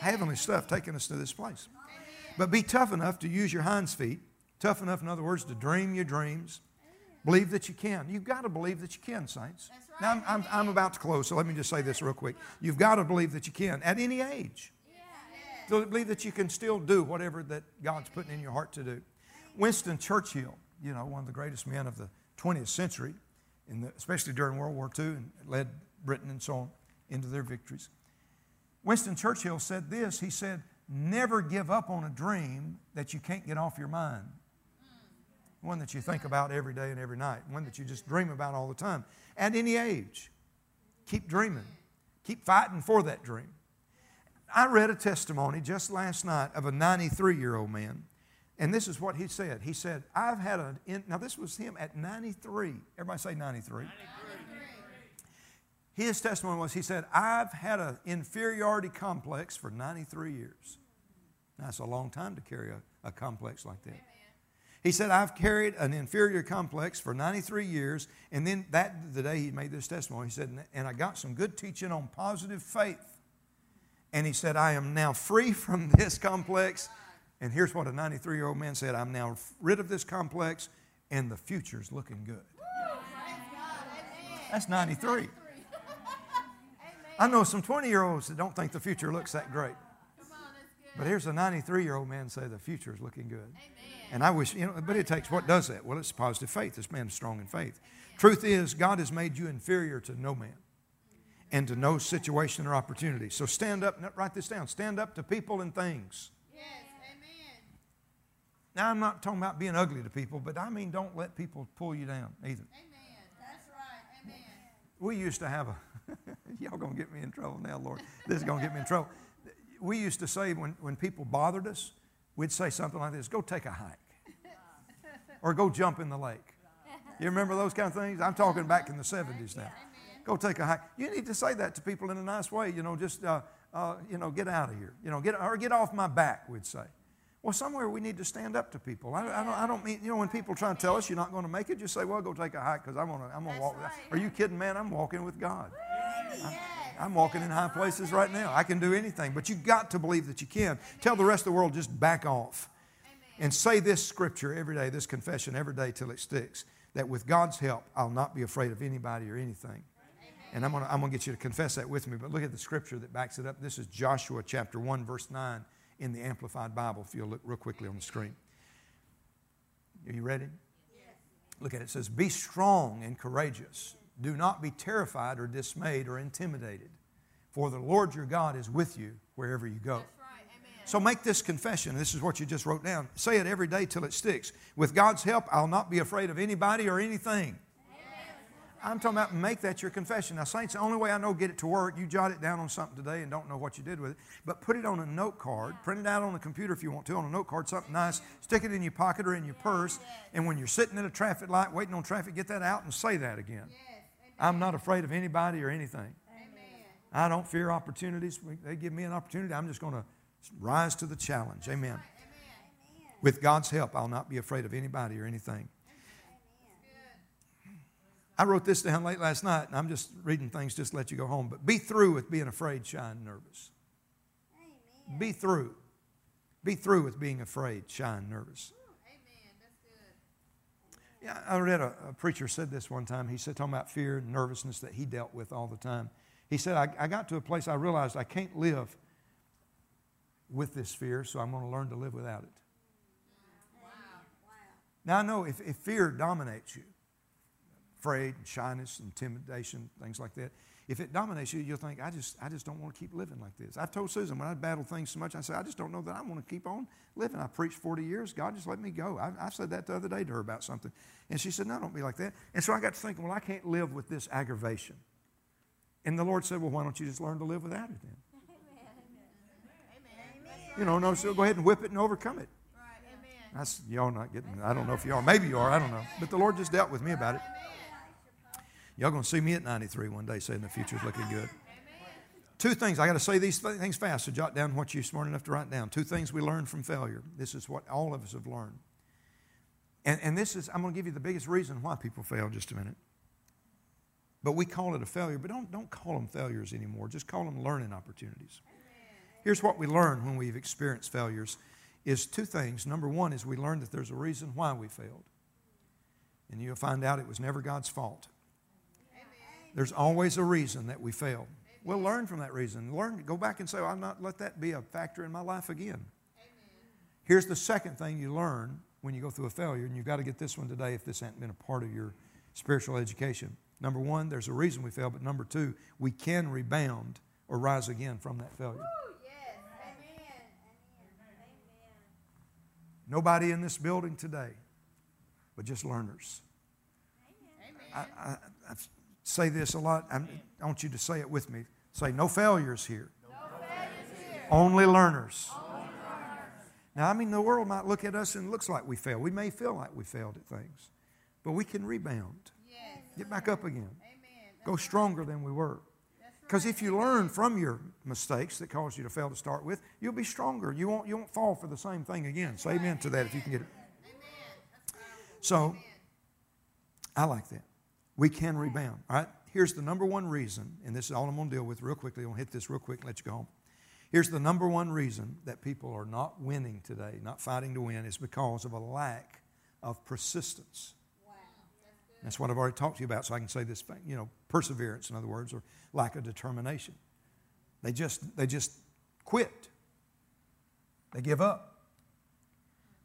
Heavenly stuff taking us to this place. But be tough enough to use your hinds feet. Tough enough, in other words, to dream your dreams. Believe that you can. You've got to believe that you can, saints. Right. Now, I'm, I'm, I'm, about to close, so let me just say this real quick. You've got to believe that you can at any age. Yeah. Believe that you can still do whatever that God's putting in your heart to do. Winston Churchill, you know, one of the greatest men of the 20th century, the, especially during World War II, and led Britain and so on into their victories. Winston Churchill said this He said, Never give up on a dream that you can't get off your mind. One that you think about every day and every night, one that you just dream about all the time. At any age, keep dreaming, keep fighting for that dream. I read a testimony just last night of a 93 year old man, and this is what he said. He said, I've had a, now this was him at 93. Everybody say 93. 93. His testimony was he said, I've had an inferiority complex for 93 years. That's a long time to carry a, a complex like that. He said, I've carried an inferior complex for 93 years. And then that the day he made this testimony, he said, and I got some good teaching on positive faith. And he said, I am now free from this complex. And here's what a 93 year old man said I'm now rid of this complex, and the future's looking good. That's 93. I know some 20 year olds that don't think the future looks that great. But here's a 93 year old man say the future is looking good. And I wish, you know, but it takes, what does that? Well, it's positive faith. This man is strong in faith. Truth is, God has made you inferior to no man and to no situation or opportunity. So stand up, write this down. Stand up to people and things. Now, I'm not talking about being ugly to people, but I mean, don't let people pull you down either. Amen. That's right. Amen. We used to have a, Y'all gonna get me in trouble now, Lord. This is gonna get me in trouble. We used to say when, when people bothered us, we'd say something like this go take a hike or go jump in the lake. You remember those kind of things? I'm talking back in the 70s now. Go take a hike. You need to say that to people in a nice way. You know, just, uh, uh, you know, get out of here. You know, get, or get off my back, we'd say. Well, somewhere we need to stand up to people. I, I, don't, I don't mean, you know, when people try to tell us you're not going to make it, just say, well, go take a hike because I'm going to I'm gonna walk. Right. Are you kidding, man? I'm walking with God. I, I'm walking in high places right now. I can do anything, but you've got to believe that you can. Tell the rest of the world, just back off. And say this scripture every day, this confession every day till it sticks that with God's help, I'll not be afraid of anybody or anything. And I'm going to I'm going to get you to confess that with me, but look at the scripture that backs it up. This is Joshua chapter 1, verse 9 in the Amplified Bible, if you'll look real quickly on the screen. Are you ready? Look at it. It says, Be strong and courageous. Do not be terrified or dismayed or intimidated, for the Lord your God is with you wherever you go. So make this confession. This is what you just wrote down. Say it every day till it sticks. With God's help, I'll not be afraid of anybody or anything. I'm talking about make that your confession. Now, Saints, the only way I know get it to work, you jot it down on something today and don't know what you did with it, but put it on a note card, print it out on a computer if you want to, on a note card, something nice, stick it in your pocket or in your purse, and when you're sitting at a traffic light waiting on traffic, get that out and say that again. I'm not afraid of anybody or anything. I don't fear opportunities. They give me an opportunity, I'm just going to rise to the challenge. Amen. With God's help, I'll not be afraid of anybody or anything. I wrote this down late last night, and I'm just reading things just to let you go home. But be through with being afraid, shy, and nervous. Amen. Be through. Be through with being afraid, shy, and nervous. Amen. That's good. Yeah, I read a, a, preacher said this one time. He said, talking about fear and nervousness that he dealt with all the time. He said, I, I got to a place I realized I can't live with this fear, so I'm going to learn to live without it. Wow. Wow. Now, I know if, if fear dominates you, afraid, shyness, intimidation, things like that. If it dominates you, you'll think, I just, I just don't want to keep living like this. I've told Susan when I battle things so much, I say, I just don't know that I want to keep on living. I preached 40 years. God just let me go. I, I said that the other day to her about something. And she said, No, don't be like that. And so I got to thinking, well, I can't live with this aggravation. And the Lord said, Well, why don't you just learn to live without it then? You know, no, so go ahead and whip it and overcome it. That's y'all not getting. I don't know if you are. Maybe you are. I don't know. But the Lord just dealt with me about it. Y'all going to see me at 93 one day saying the future's looking good. Two things. I got to say these things fast, so jot down what you're smart enough to write down. Two things we learned from failure. This is what all of us have learned. And, and this is, I'm going to give you the biggest reason why people fail just a minute. But we call it a failure, but don't, don't call them failures anymore. Just call them learning opportunities. Here's what we learn when we've experienced failures is two things. Number one is we learn that there's a reason why we failed. And you'll find out it was never God's fault. There's always a reason that we fail. We'll learn from that reason. Learn, go back and say, I'll not let that be a factor in my life again. Here's the second thing you learn when you go through a failure, and you've got to get this one today if this hasn't been a part of your spiritual education. Number one, there's a reason we fail, but number two, we can rebound or rise again from that failure. Nobody in this building today, but just learners. I, I, I, say this a lot. I'm, i want you to say it with me. Say, no failures here. No failures here. Only, learners. Only learners. Now, I mean, the world might look at us and it looks like we failed. We may feel like we failed at things, but we can rebound. Yes. Get back up again. Go stronger than we were. Because if you learn from your mistakes that caused you to fail to start with, you'll be stronger. You won't, you won't fall for the same thing again. Say amen to that if you can get it. So, I like that. We can rebound. All right? Here's the number one reason, and this is all I'm going to deal with real quickly. I'm going to hit this real quick and let you go home. Here's the number one reason that people are not winning today, not fighting to win, is because of a lack of persistence. Wow. That's, That's what I've already talked to you about, so I can say this, you know, perseverance, in other words, or lack of determination. They just, they just quit. They give up.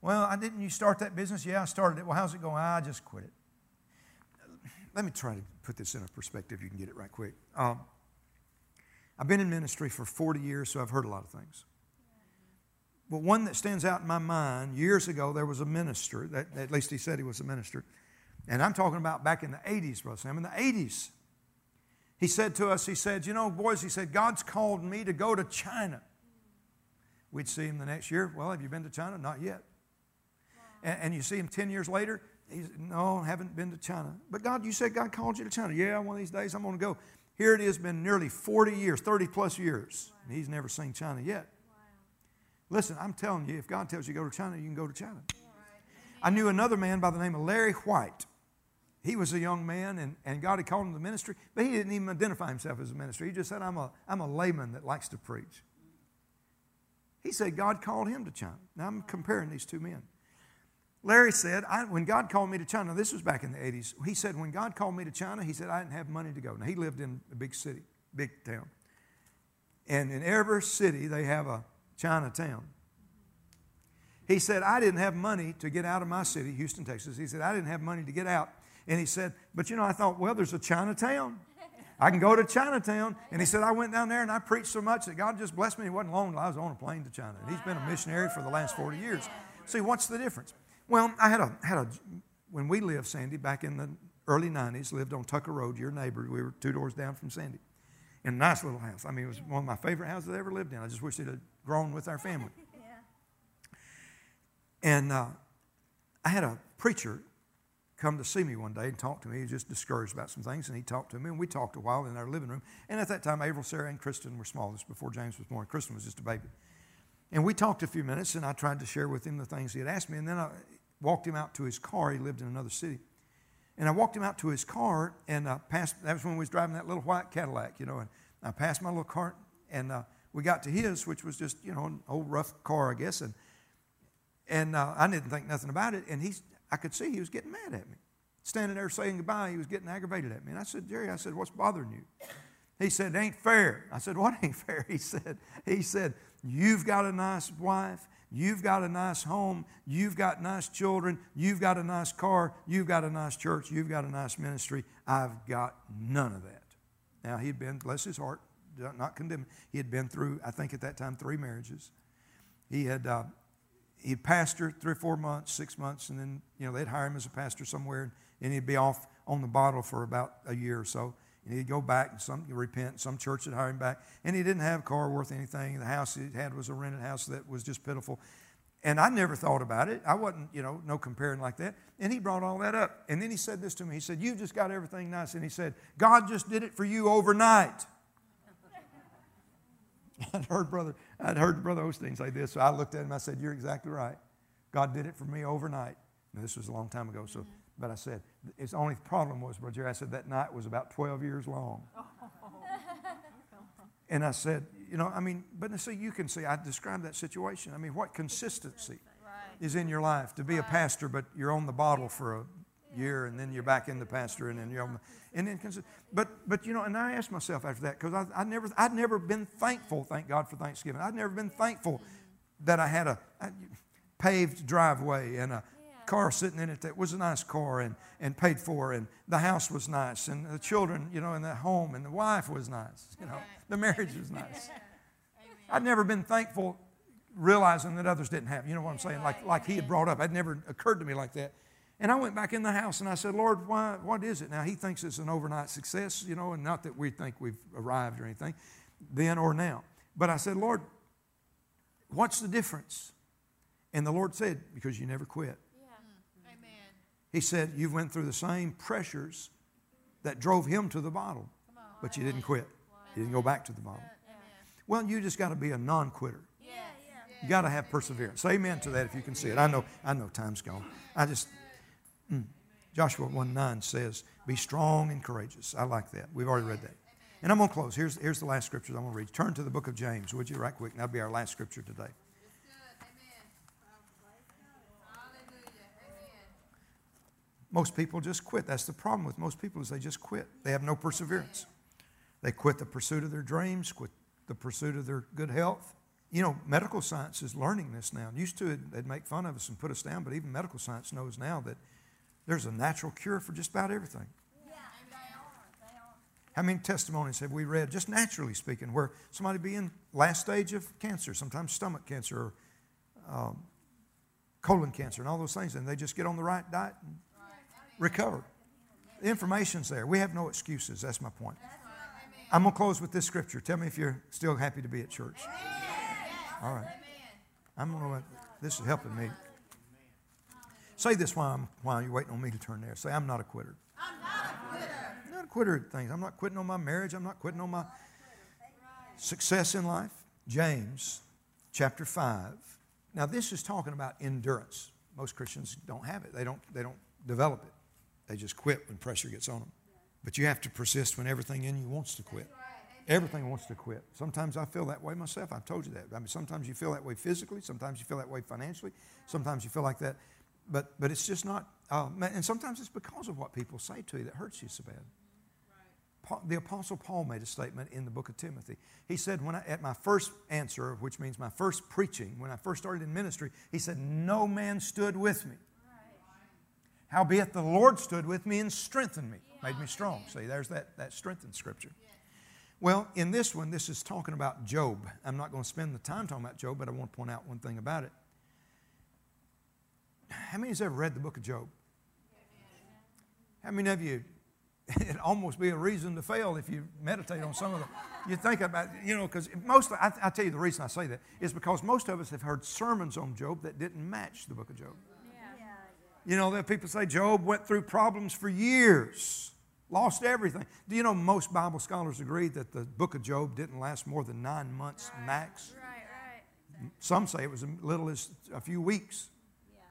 Well, I didn't you start that business? Yeah, I started it. Well, how's it going? I just quit it. Let me try to put this in a perspective. You can get it right quick. Um, I've been in ministry for 40 years, so I've heard a lot of things. But one that stands out in my mind, years ago, there was a minister, that, at least he said he was a minister. And I'm talking about back in the 80s, Brother Sam, in the 80s. He said to us, he said, You know, boys, he said, God's called me to go to China. We'd see him the next year. Well, have you been to China? Not yet. And, and you see him 10 years later. He's, no, I haven't been to China. But God, you said God called you to China. Yeah, one of these days I'm going to go. Here it has been nearly 40 years, 30 plus years, and he's never seen China yet. Listen, I'm telling you, if God tells you to go to China, you can go to China. I knew another man by the name of Larry White. He was a young man, and, and God had called him to the ministry, but he didn't even identify himself as a ministry. He just said, I'm a, I'm a layman that likes to preach. He said God called him to China. Now I'm comparing these two men. Larry said, when God called me to China, this was back in the 80s, he said, when God called me to China, he said, I didn't have money to go. Now, he lived in a big city, big town. And in every city, they have a Chinatown. He said, I didn't have money to get out of my city, Houston, Texas. He said, I didn't have money to get out. And he said, But you know, I thought, well, there's a Chinatown. I can go to Chinatown. And he said, I went down there and I preached so much that God just blessed me. It wasn't long I was on a plane to China. And he's been a missionary for the last 40 years. See, what's the difference? Well, I had a, had a, when we lived, Sandy, back in the early 90s, lived on Tucker Road, your neighbor. We were two doors down from Sandy. In a nice little house. I mean, it was one of my favorite houses I ever lived in. I just wish it had grown with our family. yeah. And uh, I had a preacher come to see me one day and talk to me. He was just discouraged about some things, and he talked to me, and we talked a while in our living room. And at that time, April, Sarah, and Kristen were small. This before James was born. Kristen was just a baby. And we talked a few minutes, and I tried to share with him the things he had asked me. And then I walked him out to his car. He lived in another city. And I walked him out to his car, and uh, passed. That was when we was driving that little white Cadillac, you know. And I passed my little car, and uh, we got to his, which was just you know an old rough car, I guess. And and uh, I didn't think nothing about it. And he's, I could see he was getting mad at me, standing there saying goodbye. He was getting aggravated at me. And I said, Jerry, I said, what's bothering you? He said, it ain't fair. I said, what ain't fair? He said, he said, you've got a nice wife. You've got a nice home. You've got nice children. You've got a nice car. You've got a nice church. You've got a nice ministry. I've got none of that. Now, he'd been, bless his heart, not condemned. He had been through, I think at that time, three marriages. He had, uh, he'd pastor three or four months, six months, and then, you know, they'd hire him as a pastor somewhere, and he'd be off on the bottle for about a year or so. And he'd go back and some repent. Some church would hire him back. And he didn't have a car worth anything. The house he had was a rented house that was just pitiful. And I never thought about it. I wasn't, you know, no comparing like that. And he brought all that up. And then he said this to me. He said, You've just got everything nice. And he said, God just did it for you overnight. I'd heard brother, I'd heard Brother Osteen say this. So I looked at him. I said, You're exactly right. God did it for me overnight. Now, this was a long time ago. So but I said, its only problem was, Brother Jerry, I said that night was about 12 years long. Oh. and I said, you know, I mean, but see, you can see, I described that situation. I mean, what consistency is in your life to be a pastor, but you're on the bottle for a year and then you're back in the pastor and then you're on the, and then, but, but, you know, and I asked myself after that, because I, I never, I'd never been thankful, thank God for Thanksgiving. I'd never been thankful that I had a, a paved driveway and a, car sitting in it that was a nice car and, and paid for, and the house was nice, and the children, you know, in the home, and the wife was nice, you know, the marriage was nice. I'd never been thankful realizing that others didn't have. You know what I'm saying? Like, like he had brought up. It never occurred to me like that. And I went back in the house and I said, Lord, why, what is it? Now, he thinks it's an overnight success, you know, and not that we think we've arrived or anything, then or now. But I said, Lord, what's the difference? And the Lord said, because you never quit. He said, You went through the same pressures that drove him to the bottle, but you didn't quit. You didn't go back to the bottle. Well, you just got to be a non quitter. You got to have perseverance. Say amen to that if you can see it. I know, I know time's gone. I just, mm, Joshua 1 9 says, Be strong and courageous. I like that. We've already read that. And I'm going to close. Here's, here's the last scripture I'm going to read. Turn to the book of James, would you, right quick? That'll be our last scripture today. Most people just quit. That's the problem with most people is they just quit. They have no perseverance. They quit the pursuit of their dreams, quit the pursuit of their good health. You know, medical science is learning this now. Used to, they'd make fun of us and put us down, but even medical science knows now that there's a natural cure for just about everything. How many testimonies have we read, just naturally speaking, where somebody be in last stage of cancer, sometimes stomach cancer or um, colon cancer and all those things, and they just get on the right diet and recovered. The information's there. We have no excuses. That's my point. I'm going to close with this scripture. Tell me if you're still happy to be at church. All right. I'm going to, this is helping me. Say this while, I'm, while you're waiting on me to turn there. Say, I'm not a quitter. I'm not a quitter. I'm not a quitter at things. I'm not quitting on my marriage. I'm not quitting on my success in life. James chapter 5. Now, this is talking about endurance. Most Christians don't have it, they don't, they don't develop it. They just quit when pressure gets on them. But you have to persist when everything in you wants to quit. Everything wants to quit. Sometimes I feel that way myself. I've told you that. I mean, sometimes you feel that way physically. Sometimes you feel that way financially. Sometimes you feel like that. But, but it's just not, uh, and sometimes it's because of what people say to you that hurts you so bad. Paul, the Apostle Paul made a statement in the book of Timothy. He said, when I, at my first answer, which means my first preaching, when I first started in ministry, he said, No man stood with me. Howbeit the Lord stood with me and strengthened me, made me strong. See, there's that, that strengthened scripture. Well, in this one, this is talking about Job. I'm not going to spend the time talking about Job, but I want to point out one thing about it. How many has ever read the book of Job? How many of you, it'd almost be a reason to fail if you meditate on some of them. You think about, you know, because most, I, I tell you the reason I say that is because most of us have heard sermons on Job that didn't match the book of Job. You know, that people say Job went through problems for years, lost everything. Do you know most Bible scholars agree that the book of Job didn't last more than nine months right. max? Right, right. Some say it was as little as a few weeks. Yeah.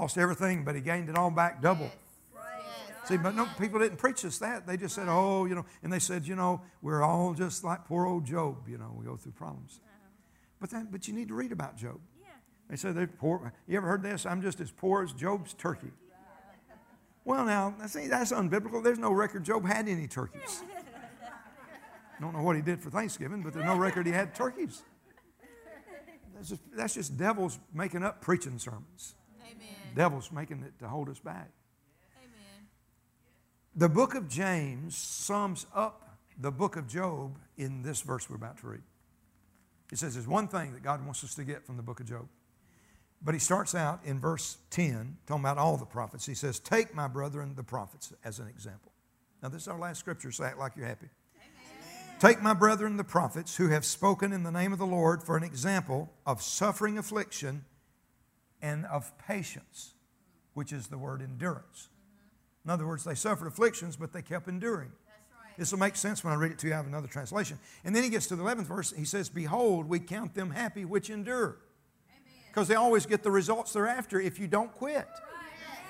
Lost everything, but he gained it all back double. Yes. See, but no, people didn't preach us that. They just said, oh, you know, and they said, you know, we're all just like poor old Job. You know, we go through problems. Uh-huh. But then, but you need to read about Job. They said they're poor. You ever heard this? I'm just as poor as Job's turkey. Well, now, see, that's unbiblical. There's no record Job had any turkeys. Don't know what he did for Thanksgiving, but there's no record he had turkeys. That's just, that's just devils making up preaching sermons. Amen. Devils making it to hold us back. Amen. The book of James sums up the book of Job in this verse we're about to read. It says there's one thing that God wants us to get from the book of Job. But he starts out in verse 10, talking about all the prophets. He says, Take my brethren, the prophets, as an example. Now, this is our last scripture, so act like you're happy. Take my brethren, the prophets, who have spoken in the name of the Lord for an example of suffering affliction and of patience, which is the word endurance. Mm-hmm. In other words, they suffered afflictions, but they kept enduring. This will make sense when I read it to you. I have another translation. And then he gets to the 11th verse. He says, Behold, we count them happy which endure. Because they always get the results they're after if you don't quit.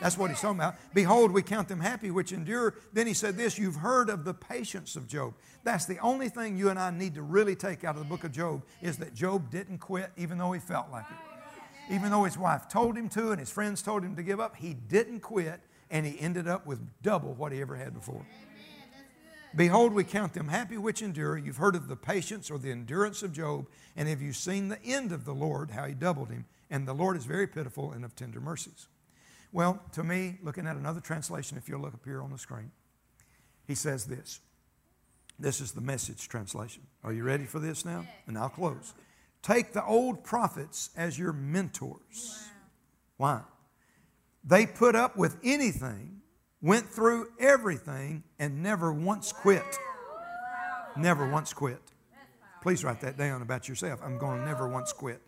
That's what he's talking about. Behold, we count them happy which endure. Then he said this You've heard of the patience of Job. That's the only thing you and I need to really take out of the book of Job is that Job didn't quit even though he felt like it. Even though his wife told him to and his friends told him to give up, he didn't quit and he ended up with double what he ever had before. Behold, we count them happy which endure. You've heard of the patience or the endurance of Job, and have you seen the end of the Lord, how he doubled him? And the Lord is very pitiful and of tender mercies. Well, to me, looking at another translation, if you'll look up here on the screen, he says this. This is the message translation. Are you ready for this now? And I'll close. Take the old prophets as your mentors. Why? They put up with anything, went through everything, and never once quit. Never once quit. Please write that down about yourself. I'm going to never once quit.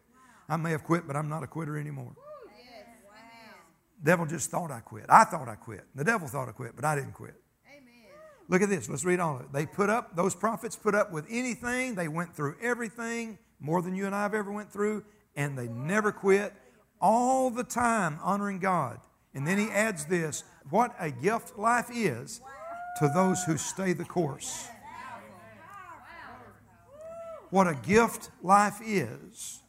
I may have quit, but I'm not a quitter anymore. Devil just thought I quit. I thought I quit. The devil thought I quit, but I didn't quit. Amen. Look at this. Let's read all of it. They put up, those prophets put up with anything. They went through everything, more than you and I have ever went through, and they never quit. All the time honoring God. And then he adds this what a gift life is to those who stay the course. What a gift life is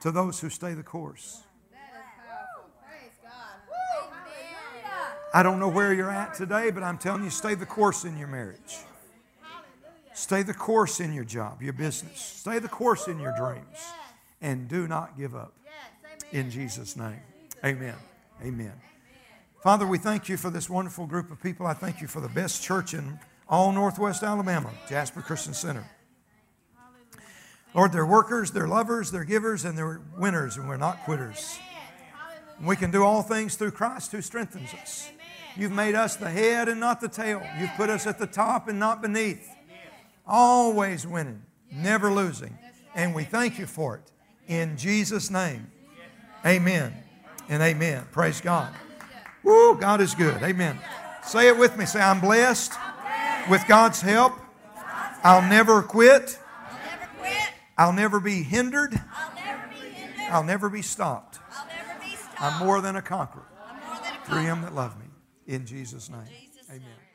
to those who stay the course. I don't know where you're at today, but I'm telling you, stay the course in your marriage. Stay the course in your job, your business. Stay the course in your dreams. And do not give up. In Jesus' name. Amen. Amen. Father, we thank you for this wonderful group of people. I thank you for the best church in all Northwest Alabama, Jasper Christian Center. Lord, they're workers, they're lovers, they're givers, and they're winners, and we're not quitters. We can do all things through Christ who strengthens us. You've made us the head and not the tail. You've put us at the top and not beneath. Always winning, never losing. And we thank you for it. In Jesus' name, amen and amen. Praise God. Woo, God is good. Amen. Say it with me. Say, I'm blessed with God's help. I'll never quit. I'll never be hindered. I'll never be stopped. I'm more than a conqueror through him that loved me. In Jesus' name. Amen.